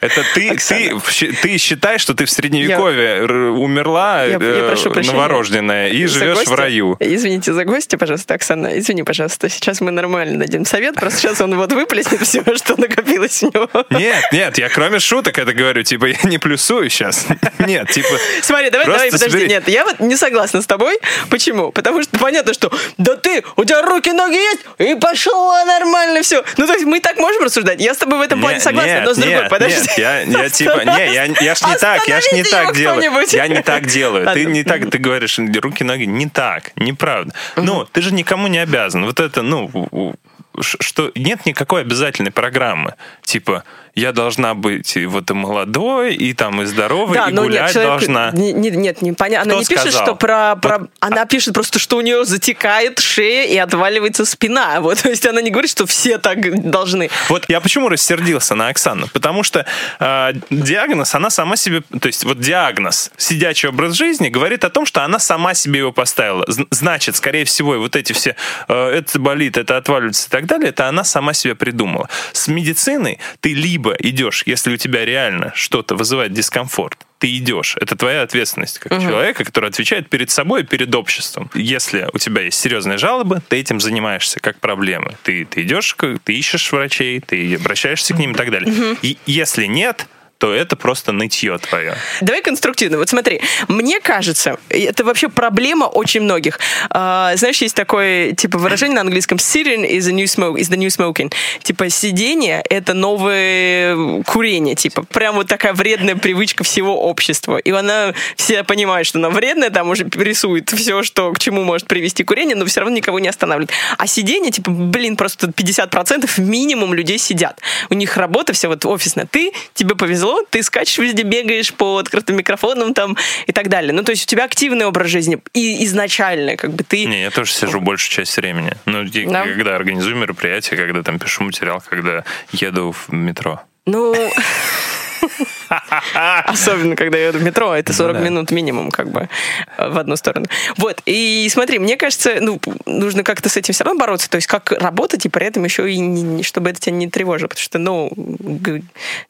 Это ты, ты, Оксана. ты считаешь, что ты в средневековье р- умерла Я- я э, прошу прощения. новорожденная и За живешь в гостя. раю. Извините за гостя, пожалуйста, Оксана. Извини, пожалуйста. Сейчас мы нормально дадим совет. Просто сейчас он вот выплеснет все, что накопилось у него. Нет, нет, я кроме шуток это говорю, типа, я не плюсую сейчас. Нет, типа, Смотри, давай, давай, подожди. собери- Нет, я вот не согласна с тобой. Почему? Потому что понятно, что да ты, у тебя руки, ноги есть, и пошло нормально все. Ну, то есть мы так можем рассуждать. Я с тобой в этом плане Не- согласна, но с другой, подожди. Я, я типа, не, я, я ж не так, я ж не так делаю. Я не так делаю. Ты не так, ты говоришь, руки, ноги, не так, неправда. Ну, ты же никому не обязан. Вот это, ну, что нет никакой обязательной программы. Типа, я должна быть и вот и молодой, и там и здоровой, Да, и но гулять нет, человек, должна. не- не- нет, не понятно. Она не пишет, сказал? что про, про... Она пишет просто, что у нее затекает шея и отваливается спина. Вот, то есть она не говорит, что все так должны. Вот я почему рассердился на Оксану? Потому что э, диагноз, она сама себе, то есть вот диагноз сидячий образ жизни говорит о том, что она сама себе его поставила. Значит, скорее всего, вот эти все, э, это болит, это отваливается и так далее, это она сама себе придумала. С медициной ты либо идешь, если у тебя реально что-то вызывает дискомфорт, ты идешь. Это твоя ответственность как человека, который отвечает перед собой и перед обществом. Если у тебя есть серьезные жалобы, ты этим занимаешься как проблемы. Ты, ты идешь, ты ищешь врачей, ты обращаешься к ним и так далее. И если нет, то это просто нытье твое. Давай конструктивно. Вот смотри, мне кажется, это вообще проблема очень многих. А, знаешь, есть такое типа выражение на английском "sitting is the new smoke, is the new smoking". Типа сидение это новое курение, типа прям вот такая вредная привычка всего общества. И она все понимают, что она вредная, там уже рисует все, что к чему может привести курение, но все равно никого не останавливает. А сидение, типа, блин, просто 50% минимум людей сидят. У них работа вся вот офисная. Ты, тебе повезло, ты скачешь везде, бегаешь по открытым микрофонам там и так далее. Ну, то есть у тебя активный образ жизни. И изначально, как бы ты... Не, я тоже сижу большую часть времени. Ну, Да. когда организую мероприятия, когда там пишу материал, когда еду в метро. Ну... Особенно, когда я еду в метро, это 40 Ну да. минут минимум, как бы, э, в одну сторону. Вот, и смотри, мне кажется, ну, нужно как-то с этим все равно бороться, то есть как работать, и при этом еще и не- чтобы это тебя не тревожило, потому что, ну,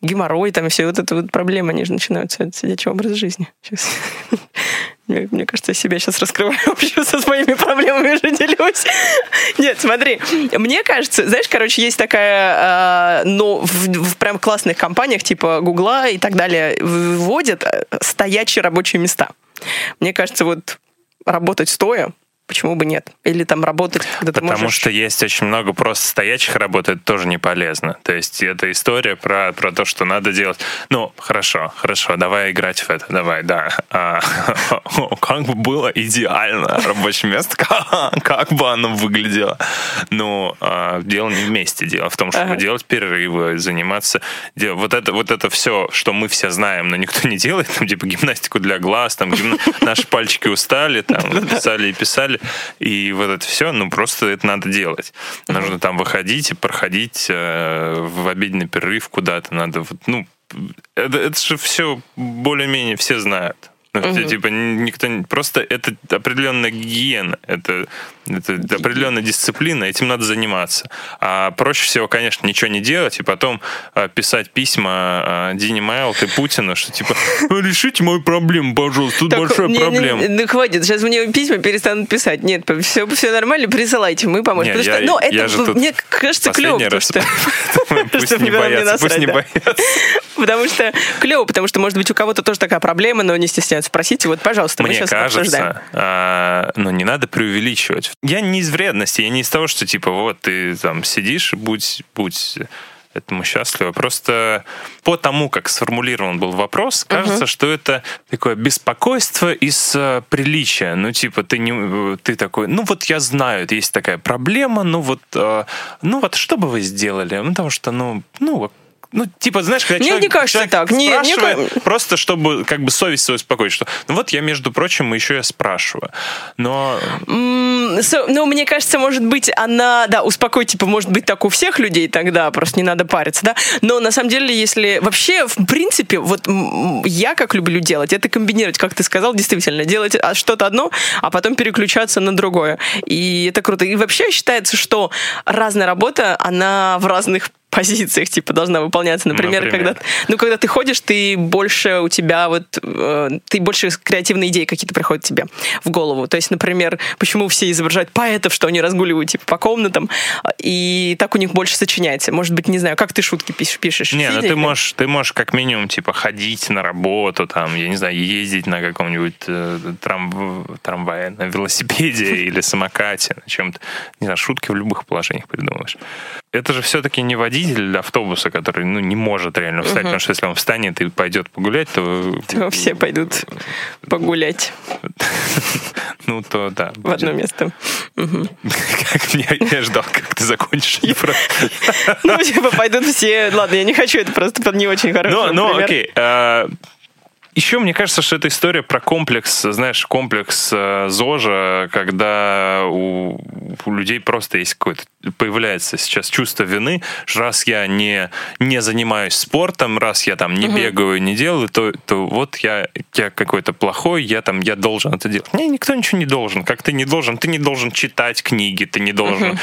геморрой там и все вот это вот проблемы, они же начинаются от сидячего образа жизни. Сейчас. Мне, мне кажется, я себя сейчас раскрываю вообще со своими проблемами уже делюсь. Нет, смотри, мне кажется, знаешь, короче, есть такая, э, но в, в прям классных компаниях типа Гугла и так далее вводят э, стоячие рабочие места. Мне кажется, вот работать стоя, почему бы нет? Или там работать, когда ты Потому можешь... что есть очень много просто стоячих работ, это тоже не полезно. То есть это история про, про то, что надо делать. Ну, хорошо, хорошо, давай играть в это, давай, да. А, как бы было идеально рабочее место, как, как бы оно выглядело. Ну, а, дело не вместе, дело в том, чтобы Ага. делать перерывы, заниматься... дел- Вот это, вот это все, что мы все знаем, но никто не делает, там, типа гимнастику для глаз, там, гимна- наши пальчики устали, там, писали и писали, и вот это все, ну, просто это надо делать. Нужно там выходить и проходить э, в обеденный перерыв куда-то, надо, вот, ну, это, это же все более-менее все знают. Ну, mm типа, никто... Просто это определенная гигиена, это, это определенная дисциплина, этим надо заниматься. А проще всего, конечно, ничего не делать и потом а, писать письма а, Дине Майлд и Путину, что типа, решите мою проблему, пожалуйста, тут так, большая не, проблема. Не, не, ну, хватит, сейчас мне письма перестанут писать. Нет, все, все нормально, присылайте, мы поможем. Не, я, что, ну, это, же мне кажется, клево, потому что... Пусть не боятся, пусть не боятся. Потому что клево, потому что, может быть, у кого-то тоже такая проблема, но не стесняются спросить. Вот, пожалуйста, мы сейчас кажется, а, ну, не надо преувеличивать. Я не из вредности, я не из того, что, типа, вот, ты там сидишь, будь, будь этому счастлива. Просто по тому, как сформулирован был вопрос, кажется, uh-huh. что это такое беспокойство из uh, приличия. Ну, типа, ты не, ты такой, ну вот я знаю, есть такая проблема, ну вот, uh, ну вот что бы вы сделали? Ну, потому что, ну, ну, ну, типа, знаешь, когда мне человек, не кажется человек так. спрашивает, не, просто чтобы как бы совесть свою успокоить, что, ну вот я, между прочим, еще я спрашиваю. Но... Mm, so, ну, мне кажется, может быть, она, да, успокоить, типа, может быть, так у всех людей тогда, просто не надо париться, да, но на самом деле, если вообще, в принципе, вот я как люблю делать, это комбинировать, как ты сказал, действительно, делать а, что-то одно, а потом переключаться на другое. И это круто. И вообще считается, что разная работа, она в разных позициях, типа, должна выполняться. Например, Например, когда, ну, когда ты ходишь, ты больше у тебя вот, э, ты больше креативные идеи какие-то приходят тебе в голову. То есть, например, почему все изображают поэтов, что они разгуливают, типа, по комнатам, и так у них больше сочиняется. Может быть, не знаю, как ты шутки пишешь? пишешь не, ну ты можешь, ты можешь как минимум, типа, ходить на работу, там, я не знаю, ездить на каком-нибудь э, трам, трамвае, на велосипеде или самокате, на чем-то. Не знаю, шутки в любых положениях придумываешь это же все-таки не водитель автобуса, который ну, не может реально встать, угу. потому что если он встанет и пойдет погулять, то... То все пойдут погулять. Ну, то да. В одно место. Как я ждал, как ты закончишь. Ну, типа, пойдут все... Ладно, я не хочу, это просто не очень хорошо. Ну, окей. А, еще мне кажется, что это история про комплекс, знаешь, комплекс э, ЗОЖа, когда у, у людей просто есть какое-то появляется сейчас чувство вины, что раз я не, не занимаюсь спортом, раз я там не угу. бегаю, не делаю, то, то вот я, я какой-то плохой, я там, я должен это делать. Не, никто ничего не должен. Как ты не должен? Ты не должен читать книги, ты не должен. Угу.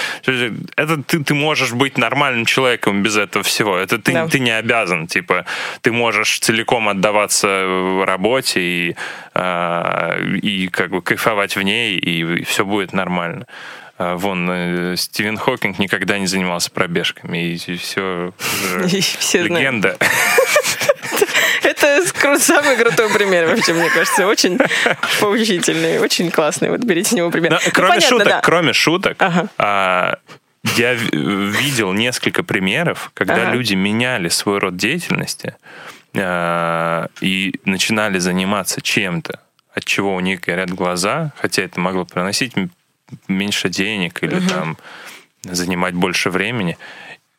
Это ты, ты можешь быть нормальным человеком без этого всего. Это ты, да. ты не обязан. Типа, ты можешь целиком отдаваться работе и, э, и как бы кайфовать в ней, и, и все будет нормально. А, вон, э, Стивен Хокинг никогда не занимался пробежками, и все, все легенда. Это самый крутой пример вообще, мне кажется. Очень поучительный, очень классный. Вот берите с него пример. Ну, кроме шуток, кроме шуток, а, я видел несколько примеров, когда люди меняли свой род деятельности а, и начинали заниматься чем-то, от чего у них горят глаза, хотя это могло приносить меньше денег или угу. там занимать больше времени.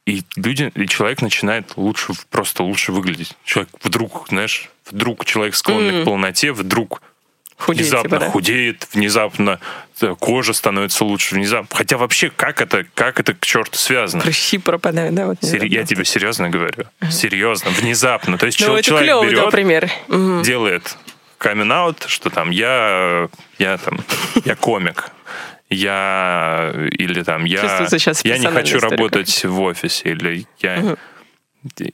И люди, и человек начинает лучше, просто лучше выглядеть. Человек вдруг, знаешь, вдруг человек склонный mm. к полноте, вдруг Худеет, внезапно типа, да? худеет, внезапно кожа становится лучше, внезапно. Хотя вообще, как это, как это к черту связано? Прыщи пропадают, да? Вот Сери... Я тебе серьезно говорю. Uh-huh. Серьезно, внезапно. То есть ну, человек клевый, берет, да, пример. делает камин что там я, я там, я комик я или там я, я не хочу работать в офисе, или я угу.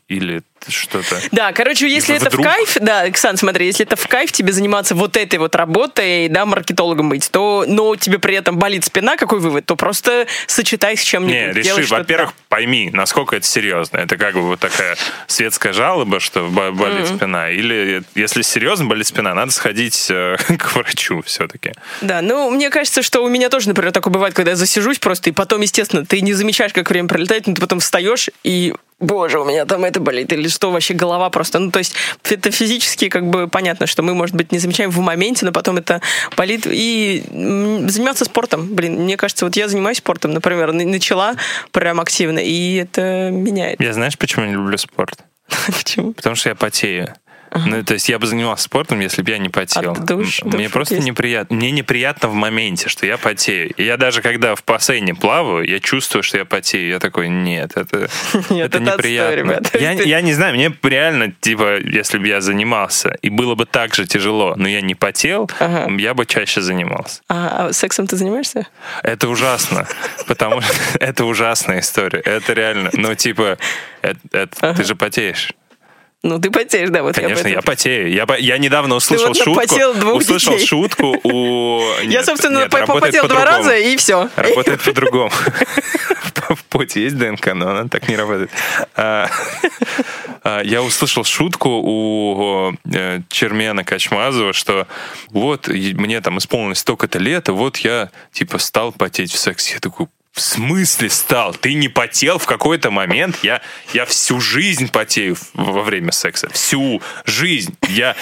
или что-то. Да, короче, если Вдруг... это в кайф, да, Оксан, смотри, если это в кайф тебе заниматься вот этой вот работой, да, маркетологом быть, то, но тебе при этом болит спина, какой вывод? То просто сочетай с чем-нибудь. Не, реши, во-первых, пойми, насколько это серьезно. Это как бы вот такая светская жалоба, что болит mm-hmm. спина. Или если серьезно болит спина, надо сходить э, к врачу все-таки. Да, ну, мне кажется, что у меня тоже, например, такое бывает, когда я засижусь просто, и потом, естественно, ты не замечаешь, как время пролетает, но ты потом встаешь и боже, у меня там это болит, или что вообще голова просто. Ну, то есть это физически как бы понятно, что мы, может быть, не замечаем в моменте, но потом это болит. И заниматься спортом, блин, мне кажется, вот я занимаюсь спортом, например, начала прям активно, и это меняет. Я знаешь, почему не люблю спорт? Почему? Потому что я потею. Ну, то есть я бы занимался спортом, если бы я не потел. А душ- Мне душ просто есть? неприятно. Мне неприятно в моменте, что я потею. И я даже когда в бассейне плаваю, я чувствую, что я потею. Я такой, нет, это, Нет, это это отстой, неприятно. ребята. Я, Ты- я не знаю, мне реально, типа, если бы я занимался, и было бы так же тяжело, но я не потел, Ага. я бы чаще занимался. А, а сексом ты занимаешься? Это ужасно, потому что это ужасная история. Это реально, ну, типа, это- это- ты же потеешь. Ну, ты потеешь, да, вот я Конечно, я этом. потею. Я, я недавно услышал вот шутку. услышал детей. шутку у... Я, Нет, собственно, нет, попотел два раза, и все. Работает по-другому. В поте есть ДНК, но она так не работает. А, а, Я услышал шутку у э, Чермена Качмазова, что вот мне там исполнилось столько-то лет, и вот я типа стал потеть в сексе. Я такой, в смысле стал? Ты не потел в какой-то момент? Я, я всю жизнь потею во время секса. Всю жизнь. Я...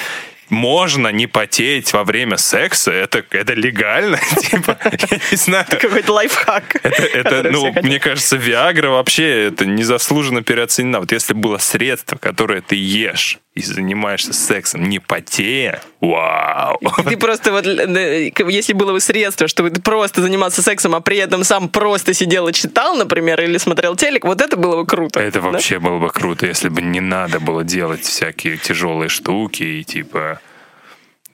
Можно не потеть во время секса, это, это легально, типа, я не знаю. Какой-то лайфхак. Это, это, ну, мне кажется, Виагра вообще это незаслуженно переоценена. Вот если было средство, которое ты ешь и занимаешься сексом, не потея, вау. Ты просто вот, э, если было бы средство, чтобы ты просто занимался сексом, а при этом сам просто сидел и читал, например, или смотрел телек, вот это было бы круто. Это да? вообще было бы круто, если бы не надо было делать всякие тяжелые штуки и типа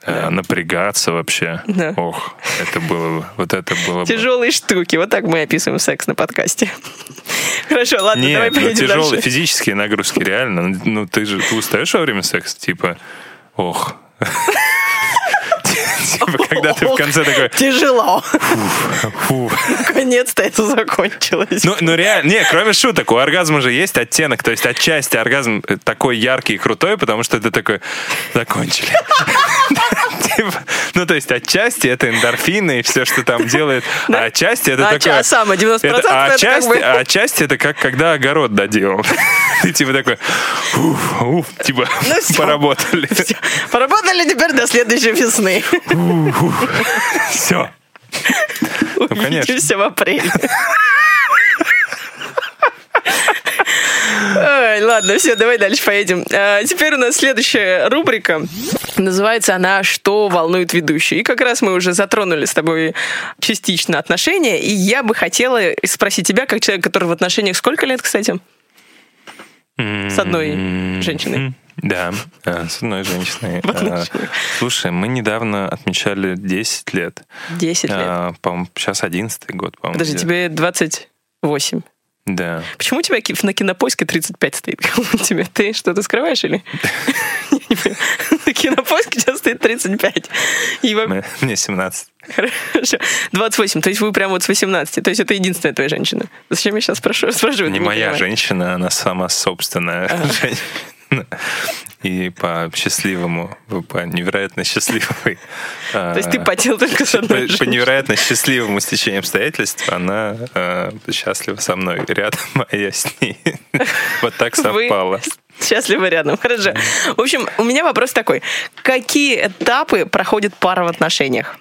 э, напрягаться вообще. Да. Ох, это было бы, вот это было бы. Тяжелые штуки. Вот так мы описываем секс на подкасте. Хорошо, ладно, давай Нет, ну, поедем тяжелые дальше. физические нагрузки, реально. Ну, Ну, ты же ты устаешь во время секса, типа, ох. Типа, когда ты в конце такой, Тяжело. Наконец-то это закончилось. Ну, ну реально, не, кроме шуток, у оргазма же есть оттенок, то есть отчасти оргазм э, такой яркий и крутой, потому что ты такой, закончили. Типа, Ну, то есть отчасти это эндорфины и все, что там делает, а отчасти это А такое... ча- самое, 90% это- это а отчасти, а отчасти это как когда огород доделал. Ты типа такой, уф, уф, типа, Ну поработали. Поработали теперь до следующей весны. Все. Ну. Увидимся в апреле. Ой, ладно, все, давай дальше поедем. А, теперь у нас следующая рубрика. Называется она «Что волнует ведущую?». И как раз мы уже затронули с тобой частично отношения. И я бы хотела спросить тебя, как человек, который в отношениях сколько лет, кстати? С одной женщиной. Да, э, с одной женщиной. Э. Слушай, мы недавно отмечали 10 лет. 10 лет. Э, По-моему, сейчас 11 год, по-моему. Подожди, тебе 28. Да. Почему у тебя на кинопоиске 35 стоит? У тебя ты что-то скрываешь или? На кинопоиске у тебя стоит 35. И во- Мне- Мне 17. Хорошо. 28. То есть вы прям вот с 18. То есть это единственная твоя женщина. Зачем я сейчас спрашиваю? Не моя женщина, она сама собственная женщина. И по счастливому, по невероятно счастливой... То есть ты потел только с одной По, невероятно счастливому стечению обстоятельств она э, счастлива со мной рядом, а я с ней. Вот так совпало. Счастливы рядом. Хорошо. В общем, у меня вопрос такой. Какие этапы проходит пара в отношениях?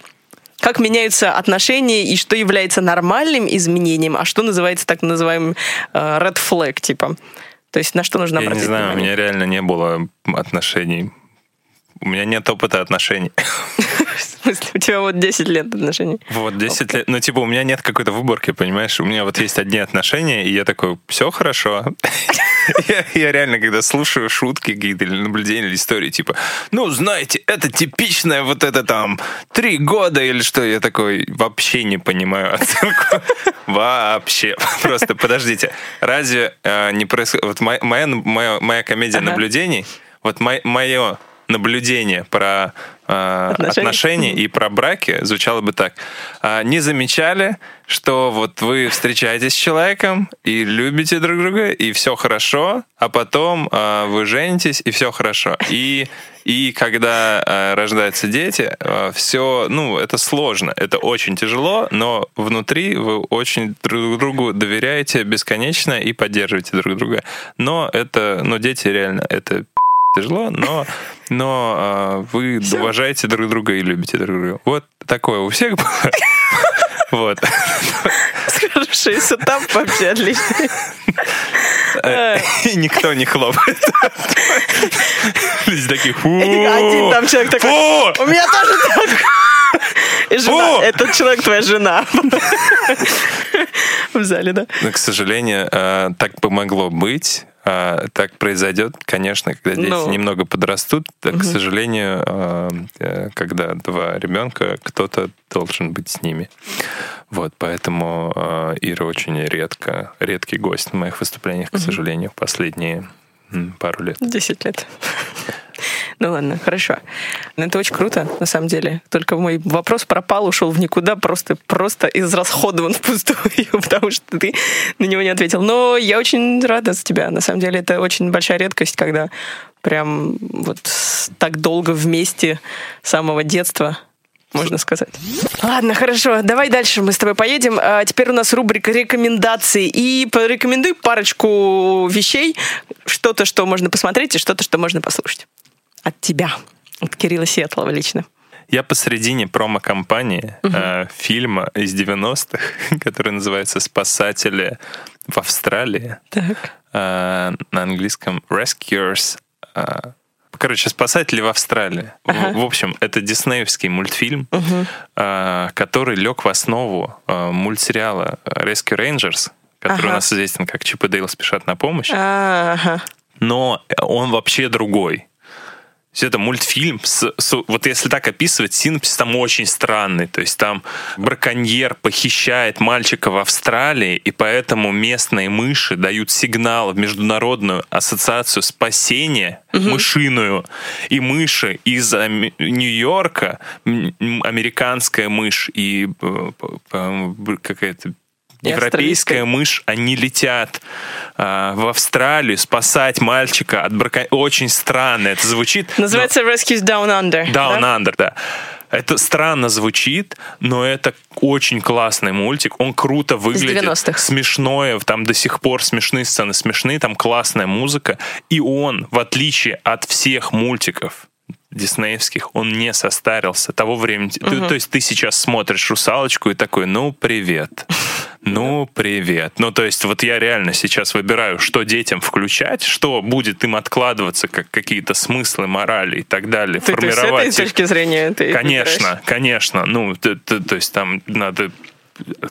Как меняются отношения и что является нормальным изменением, а что называется так называемым э, red flag, типа? То есть на что нужно Я не обратить знаю, у внимание? меня реально не было отношений. У меня нет опыта отношений. В смысле, у тебя вот 10 лет отношений. Вот, 10 лет. Ну, типа, у меня нет какой-то выборки, понимаешь? У меня вот есть одни отношения, и я такой, все хорошо. Я, я реально, когда слушаю шутки какие-то или наблюдения, или истории, типа, ну, знаете, это типичное вот это там три года или что, я такой вообще не понимаю оценку. Вообще. Просто подождите. Разве э, не происходит... Вот моя, моя, моя, моя комедия Ага. наблюдений, вот мое наблюдение про э, Отношения? отношения и про браки звучало бы так. А, Не замечали, что вот вы встречаетесь с человеком и любите друг друга, и все хорошо, а потом а, вы женитесь, и все хорошо. И, и когда а, рождаются дети, все, ну, это сложно, это очень тяжело, но внутри вы очень друг другу доверяете бесконечно и поддерживаете друг друга. Но это, ну, дети реально, это тяжело, но, но а, вы уважаете друг друга и любите друг друга. Вот такое у всех было. Вот. Хороший сетап вообще отличный. Э, И никто не хлопает. Люди такие. Один там человек такой, у меня тоже так. И жена, этот человек твоя жена. В зале, да. К сожалению, э, так бы могло быть. А, Так произойдет, конечно, когда дети Ну. немного подрастут. Так, К сожалению, э, когда два ребенка, кто-то должен быть с ними. Вот, поэтому э, Ира очень редко, редкий гость на моих выступлениях, к сожалению, последние пару лет. 10 лет. Ну ладно, хорошо. Ну, Это очень круто, на самом деле. Только мой вопрос пропал, ушел в никуда, просто, просто израсходован впустую, потому что ты на него не ответил. Но я очень рада за тебя. На самом деле это очень большая редкость, когда прям вот так долго вместе с самого детства можно сказать. Ладно, хорошо. Давай дальше мы с тобой поедем. А теперь у нас рубрика рекомендаций. И порекомендуй парочку вещей. Что-то, что можно посмотреть, и что-то, что можно послушать. От тебя. От Кирилла Сетлова лично. Я посредине промо-компании э, фильма из 90-х, который называется «Спасатели в Австралии». Так. э, на английском Rescuers. э, Короче, спасатели в Австралии. В- Ага. В, общем, это диснеевский мультфильм, э, который лег в основу э, мультсериала Rescue Rangers, который Ага. у нас известен как Чип и Дейл спешат на помощь. Ага. Но он вообще другой. Есть это мультфильм, с, с- вот если так описывать, синопсис там очень странный. То есть там браконьер похищает мальчика в Австралии, и поэтому местные мыши дают сигнал в Международную ассоциацию спасения мышиную. И мыши из Нью-Йорка, американская мышь и э, какая-то европейская мышь, они летят а, в Австралию спасать мальчика от брака... Очень странно это звучит. но- Называется Rescues Down Under. Down да? Under, да. Это странно звучит, но это очень классный мультик. Он круто выглядит. 90-х. Смешное, там до сих пор смешные сцены смешные, там классная музыка. И он, в отличие от всех мультиков диснеевских, он не состарился того времени. Ты- то есть ты сейчас смотришь «Русалочку» и такой, ну, привет. Ну, привет. Ну, то есть вот я реально сейчас выбираю, что детям включать, что будет им откладываться, как какие-то смыслы, морали и так далее, Ты, то есть с формировать этой их. точки зрения ты Конечно, выбираешь? конечно. Ну, т- т- то есть там надо...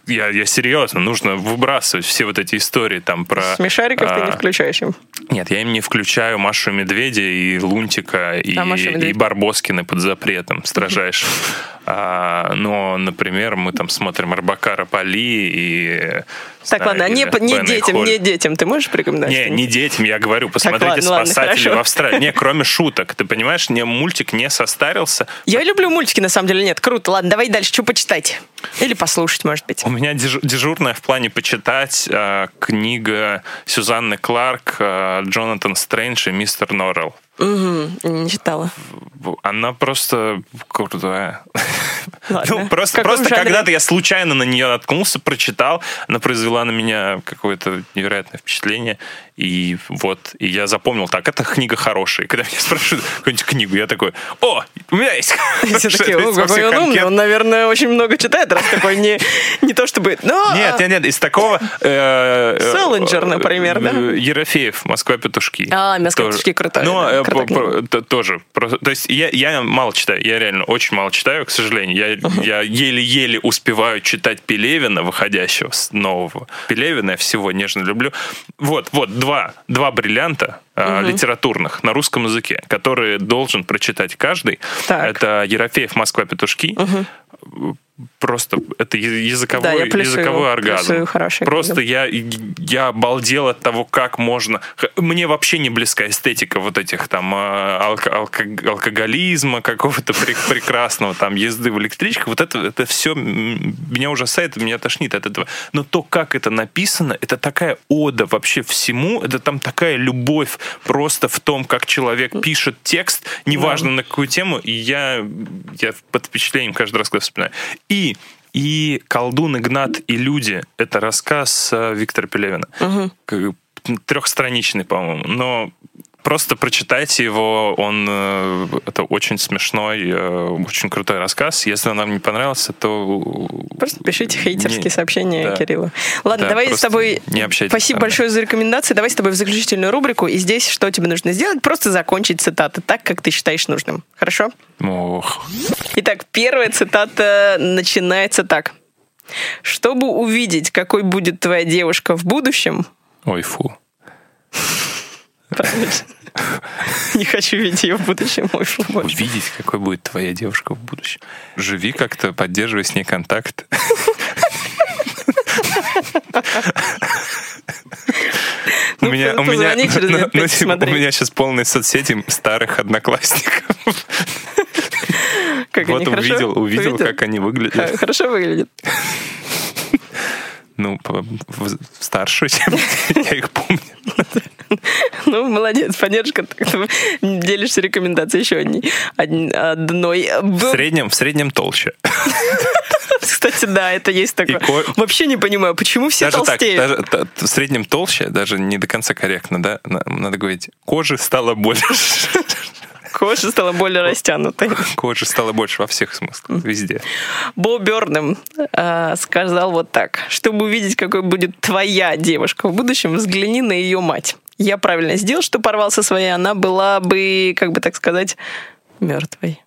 Я, я серьезно, нужно выбрасывать все вот эти истории там про... Смешариков ты не а, включаешь им. Нет, я им не включаю Машу Медведя и Лунтика А, и и Барбоскины под запретом строжайшим. А, но, например, мы там смотрим Арбакара Пали и... Так, знаю, ладно, не, или не Бена и детям, не детям. Ты можешь порекомендовать? Не, не детям, я говорю, посмотрите ладно, ладно, «Спасатели хорошо. в Австралии». Не, кроме шуток, ты понимаешь, не, мультик не состарился. Я люблю мультики, на самом деле. Нет, круто. Ладно, давай дальше. Что почитать? Или послушать, может быть. У меня деж- дежурная в плане почитать э, книга Сюзанны Кларк э, «Джонатан Стрэндж и мистер Норрелл». Мгм, не читала. Она просто крутая. Ладно. Ну, просто, каком просто жанре? когда-то я случайно на нее наткнулся, прочитал, она произвела на меня какое-то невероятное впечатление. И вот, и я запомнил, так, эта книга хорошая. И когда меня спрашивают какую-нибудь книгу, я такой, о, у меня есть. Все такие, о, какой он умный, он, наверное, очень много читает, раз такой не, не то чтобы... Но, Нет, нет, нет, из такого... э, э, Селлинджер, например, да? э, Ерофеев, «Москва-петушки». А, «Москва Тоже. петушки» крутой, Ну, да, э, крутая т- тоже. То есть я, я мало читаю, я реально очень мало читаю, к сожалению. Я еле-еле успеваю читать Пелевина, выходящего с нового. Пелевина я всего нежно люблю. Вот, вот, два, два бриллианта э, литературных на русском языке, которые должен прочитать каждый. Так. Это Ерофеев «Москва-петушки». Просто это языковой, Да, я плюсую, языковой оргазм. плюсую, Просто я, я обалдел от того, как можно... Мне вообще не близка эстетика вот этих там алко- алко- алкоголизма какого-то пре- прекрасного, там езды в электричках. Вот это, это все меня ужасает, меня тошнит от этого. Но то, как это написано, это такая ода вообще всему, это там такая любовь просто в том, как человек пишет текст, неважно на какую тему, и я, я под впечатлением каждый раз, когда вспоминаю. И и «Колдун Игнат и люди» — это рассказ э, Виктора Пелевина. Как- Трехстраничный, по-моему. Но Просто прочитайте его, он э, это очень смешной, э, очень крутой рассказ. Если он вам не понравился, то Просто пишите хейтерские Не- сообщения да. Кириллу. Ладно, Да, давай с тобой... не общайтесь Спасибо мной. большое за рекомендации. Давай с тобой в заключительную рубрику. И здесь что тебе нужно сделать? Просто закончить цитаты так, как ты считаешь нужным. Хорошо? ох, Итак, первая цитата начинается так. Чтобы увидеть, какой будет твоя девушка в будущем, ой, фу. Не хочу видеть ее в будущем, мой. Увидеть, какой будет твоя девушка в будущем. Живи как-то, поддерживай с ней контакт. У меня, у меня, у меня сейчас полные соцсети старых одноклассников. Как Вот увидел, увидел, как они выглядят. Хорошо выглядит. Ну, старше, чем я их помню. Ну, молодец, поддержка. Так делишься рекомендацией еще одной. В среднем, в среднем толще. Кстати, да, это есть такое. ко- Вообще не понимаю, почему все Даже так, толстеют. даже т- в среднем толще, даже не до конца корректно, да? На- Надо говорить, кожи стало больше. Кожа стала более растянутой. Кожи стало больше во всех смыслах, везде. Бо Бёрнем э, сказал вот так. Чтобы увидеть, какой будет твоя девушка в будущем, взгляни на ее мать. Я правильно сделал, что порвал со своей. Она была бы, как бы так сказать, мертвой.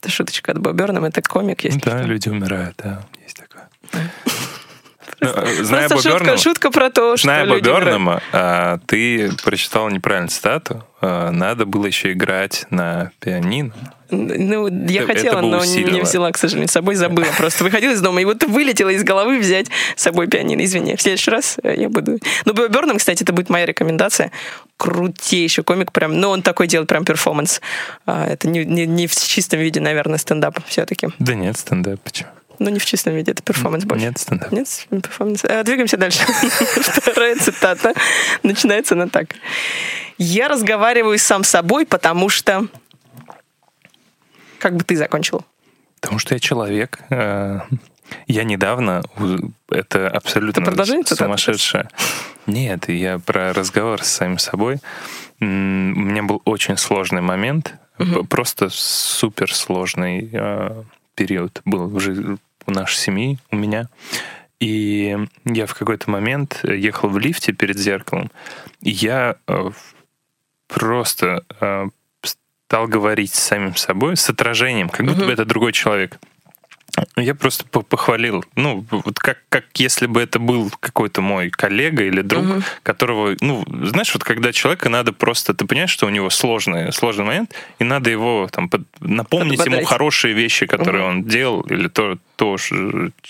Это шуточка от Бо Бёрнем, это комик, если Да, люди умирают, да, есть такое. Ну, э, Зная Просто шутка, шутка про то, что зная. Бобернама, а, ты прочитал неправильно цитату. А, Надо было еще играть на пианино. Ну, я Это- хотела, это но не усилило. взяла, к сожалению, с собой, забыла. Просто выходила из дома, и вот вылетела из головы взять с собой пианино. Извини, в следующий раз э, я буду... Ну, Боб Бёрнам, кстати, это будет моя рекомендация. Крутейший комик прям. Но он такой делает прям перформанс. А, Это не, не, не в чистом виде, наверное, стендап все-таки. Да нет, стендап, почему? Ну, не в чистом виде, это перформанс больше. Нет, стендап. Нет, перформанс. А, Двигаемся дальше. Вторая цитата. Начинается она так. Я разговариваю сам с собой, потому что... Как бы ты закончил? Потому что я человек. э, Я недавно, это абсолютно Это продолжение сумасшедшее. Нет, я про разговор с самим собой. У меня был очень сложный момент, просто супер сложный э, период был в жизни у нашей семьи, у меня. И я в какой-то момент ехал в лифте перед зеркалом, и я э, просто э, стал говорить с самим собой, с отражением, как будто бы это другой человек. Я просто по- похвалил, ну, вот как, как если бы это был какой-то мой коллега или друг, которого, ну, знаешь, вот когда человека надо просто, ты понимаешь, что у него сложный, сложный момент, и надо его там под- напомнить ему Подбодрить. хорошие вещи, которые он делал, или то, то,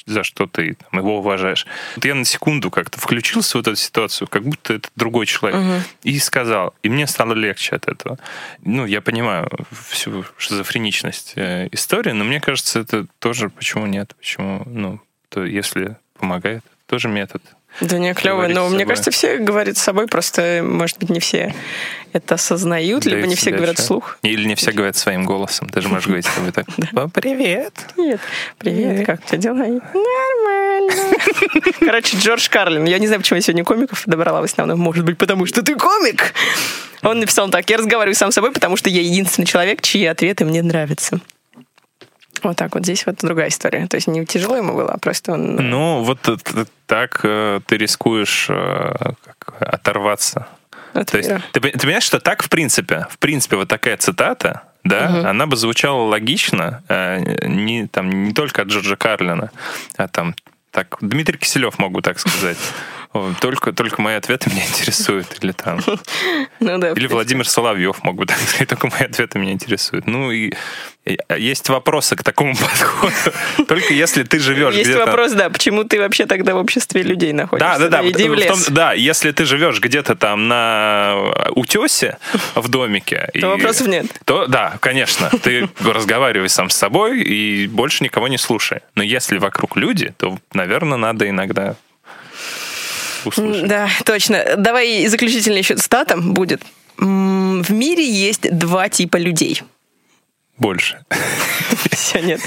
за что ты там, его уважаешь. Вот я на секунду как-то включился в эту ситуацию, как будто это другой человек, и сказал, и мне стало легче от этого. Ну, я понимаю всю шизофреничность э, истории, но мне кажется, это тоже почему нет, почему, ну, то если помогает, тоже метод. Да не, клево. Но с мне собой. кажется, все говорят с собой, просто, может быть, не все это осознают, либо Дают не все говорят вслух. Или не все говорят своим голосом. Ты же можешь говорить с тобой так. «О, Привет. Привет. Привет, как у тебя дела? Нормально. Короче, Джордж Карлин. Я не знаю, почему я сегодня комиков добрала в основном. Может быть, потому что ты комик. Он написал так. Я разговариваю сам с собой, потому что я единственный человек, чьи ответы мне нравятся. Вот так вот. Здесь вот другая история. То есть не тяжело ему было, а просто он... Ну, вот э, так э, ты рискуешь э, оторваться. от То есть, ты, ты понимаешь, что так, в принципе, в принципе, вот такая цитата, да, она бы звучала логично э, не, там, не только от Джорджа Карлина, а там так, Дмитрий Киселев, могу так сказать. Только, только мои ответы меня интересуют. Или там Ну да. Или Владимир Соловьев, мог бы так сказать, только мои ответы меня интересуют. Ну и и есть вопросы к такому подходу. Только если ты живешь Есть где-то... вопрос, да, почему ты вообще тогда в обществе людей находишься? Да, да, да. Иди в в том- лес. да, если ты живешь где-то там на утесе в домике, и- То вопросов нет. То да, конечно, ты разговаривай сам с собой и больше никого не слушай. Но если вокруг люди, то, наверное, надо иногда услышать. Да, точно. Давай заключительный еще цитата будет. В мире есть два типа людей. Больше. Все, нет.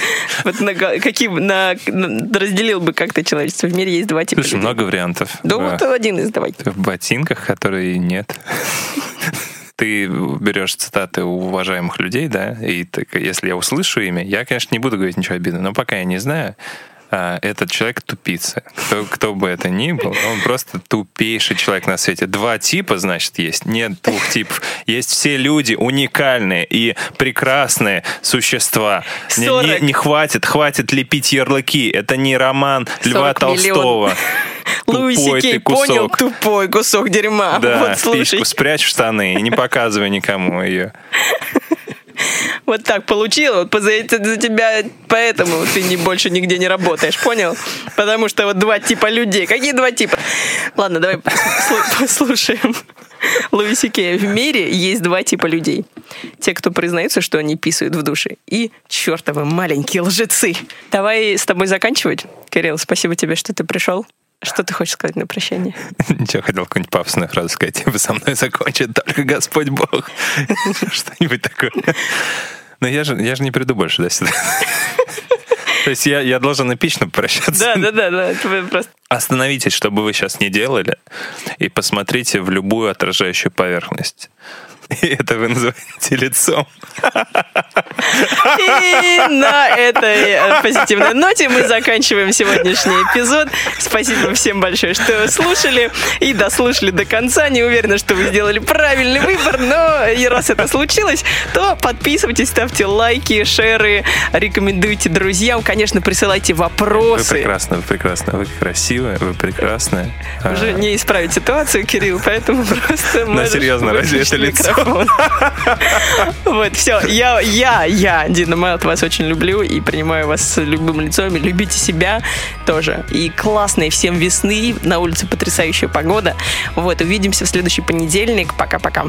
Вот на, на, на- разделил бы как-то человечество. В мире есть два типа Слушай, людей. много вариантов. Да В- вот один из давай. В ботинках, которые нет. ты берешь цитаты у уважаемых людей, да, и так, если я услышу имя, я, конечно, не буду говорить ничего обидного, но пока я не знаю, а, этот человек тупица. Кто, кто бы это ни был, он просто тупейший человек на свете. Два типа, значит, есть. Нет двух типов. Есть все люди уникальные и прекрасные существа. Не, не, не хватит, хватит лепить ярлыки. Это не роман Льва Толстого. Луиси Кей понял тупой кусок дерьма. Да, вот, слушай. спрячь в штаны и не показывай никому ее. Вот так получила, вот за, за тебя, поэтому ты не, больше нигде не работаешь, понял? Потому что вот два типа людей. Какие два типа? Ладно, давай послушаем. Луиси Кея. В мире есть два типа людей. Те, кто признаются, что они писают в душе, и чертовы маленькие лжецы. Давай с тобой заканчивать. Кирилл, спасибо тебе, что ты пришел. Что ты хочешь сказать на прощание? Ничего, хотел какую-нибудь пафосную фразу сказать. Типа, со мной закончит только Господь Бог. Что-нибудь такое. Но я же, я же не приду больше до сюда. То есть я, я должен эпично прощаться. Да, да, да, да. Просто... Остановитесь, что бы вы сейчас не делали, и посмотрите в любую отражающую поверхность. И это вы называете лицом. И на этой э, позитивной ноте мы заканчиваем сегодняшний эпизод. Спасибо всем большое, что слушали и дослушали до конца. Не уверена, что вы сделали правильный выбор, но и раз это случилось, то подписывайтесь, ставьте лайки, шеры, рекомендуйте друзьям. Конечно, присылайте вопросы. Вы прекрасны, вы прекрасны, вы красивые, вы прекрасны. Уже не исправить ситуацию, Кирилл, поэтому просто... Ну, серьезно, разве это лицо? Вот, все. Я, я, я, Дина Майлд, вас очень люблю и принимаю вас с любым лицом. И любите себя тоже. И классной всем весны. На улице потрясающая погода. Вот, увидимся в следующий понедельник. Пока-пока.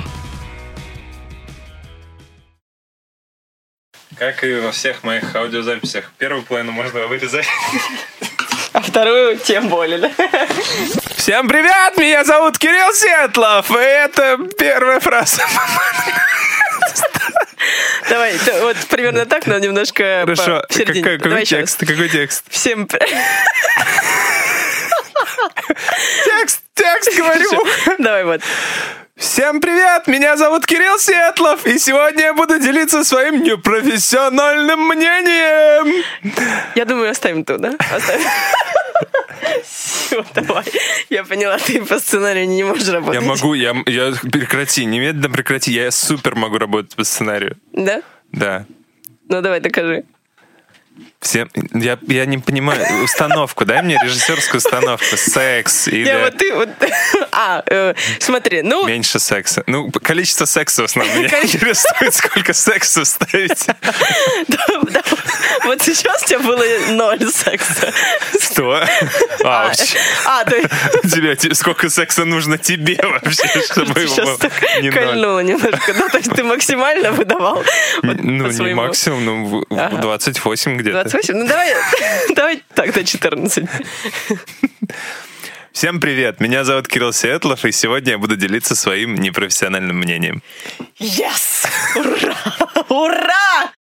Как и во всех моих аудиозаписях, первую половину можно вырезать. А вторую тем более, да? Всем привет! Меня зовут Кирилл Сетлов, и это первая фраза. Давай, вот примерно так, но немножко Хорошо, какой, какой текст? Какой текст? Всем Текст, текст говорю. Давай вот. Всем привет! Меня зовут Кирилл Сетлов, и сегодня я буду делиться своим непрофессиональным мнением. Я думаю, оставим тут, да? Оставим. Все, давай. Я поняла, ты по сценарию не можешь работать. Я могу, я, я прекрати, немедленно прекрати. Я супер могу работать по сценарию. Да? Да. Ну давай, докажи. Всем, я, я не понимаю, установку, дай мне режиссерскую установку, секс или... Я вот ты, вот, а, э, смотри, ну... Меньше секса. Ну, количество секса в основном меня интересует, сколько секса ставить. Вот сейчас у тебя было ноль секса. Что? А, вообще. А, то Тебе, сколько секса нужно тебе вообще, чтобы его не кольнуло немножко. Да, то есть ты максимально выдавал? Ну, не максимум, ну, 28 где-то. 28? Ну давай, давай тогда 14. Всем привет, меня зовут Кирилл Сетлов, и сегодня я буду делиться своим непрофессиональным мнением. Yes! Ура! Ура!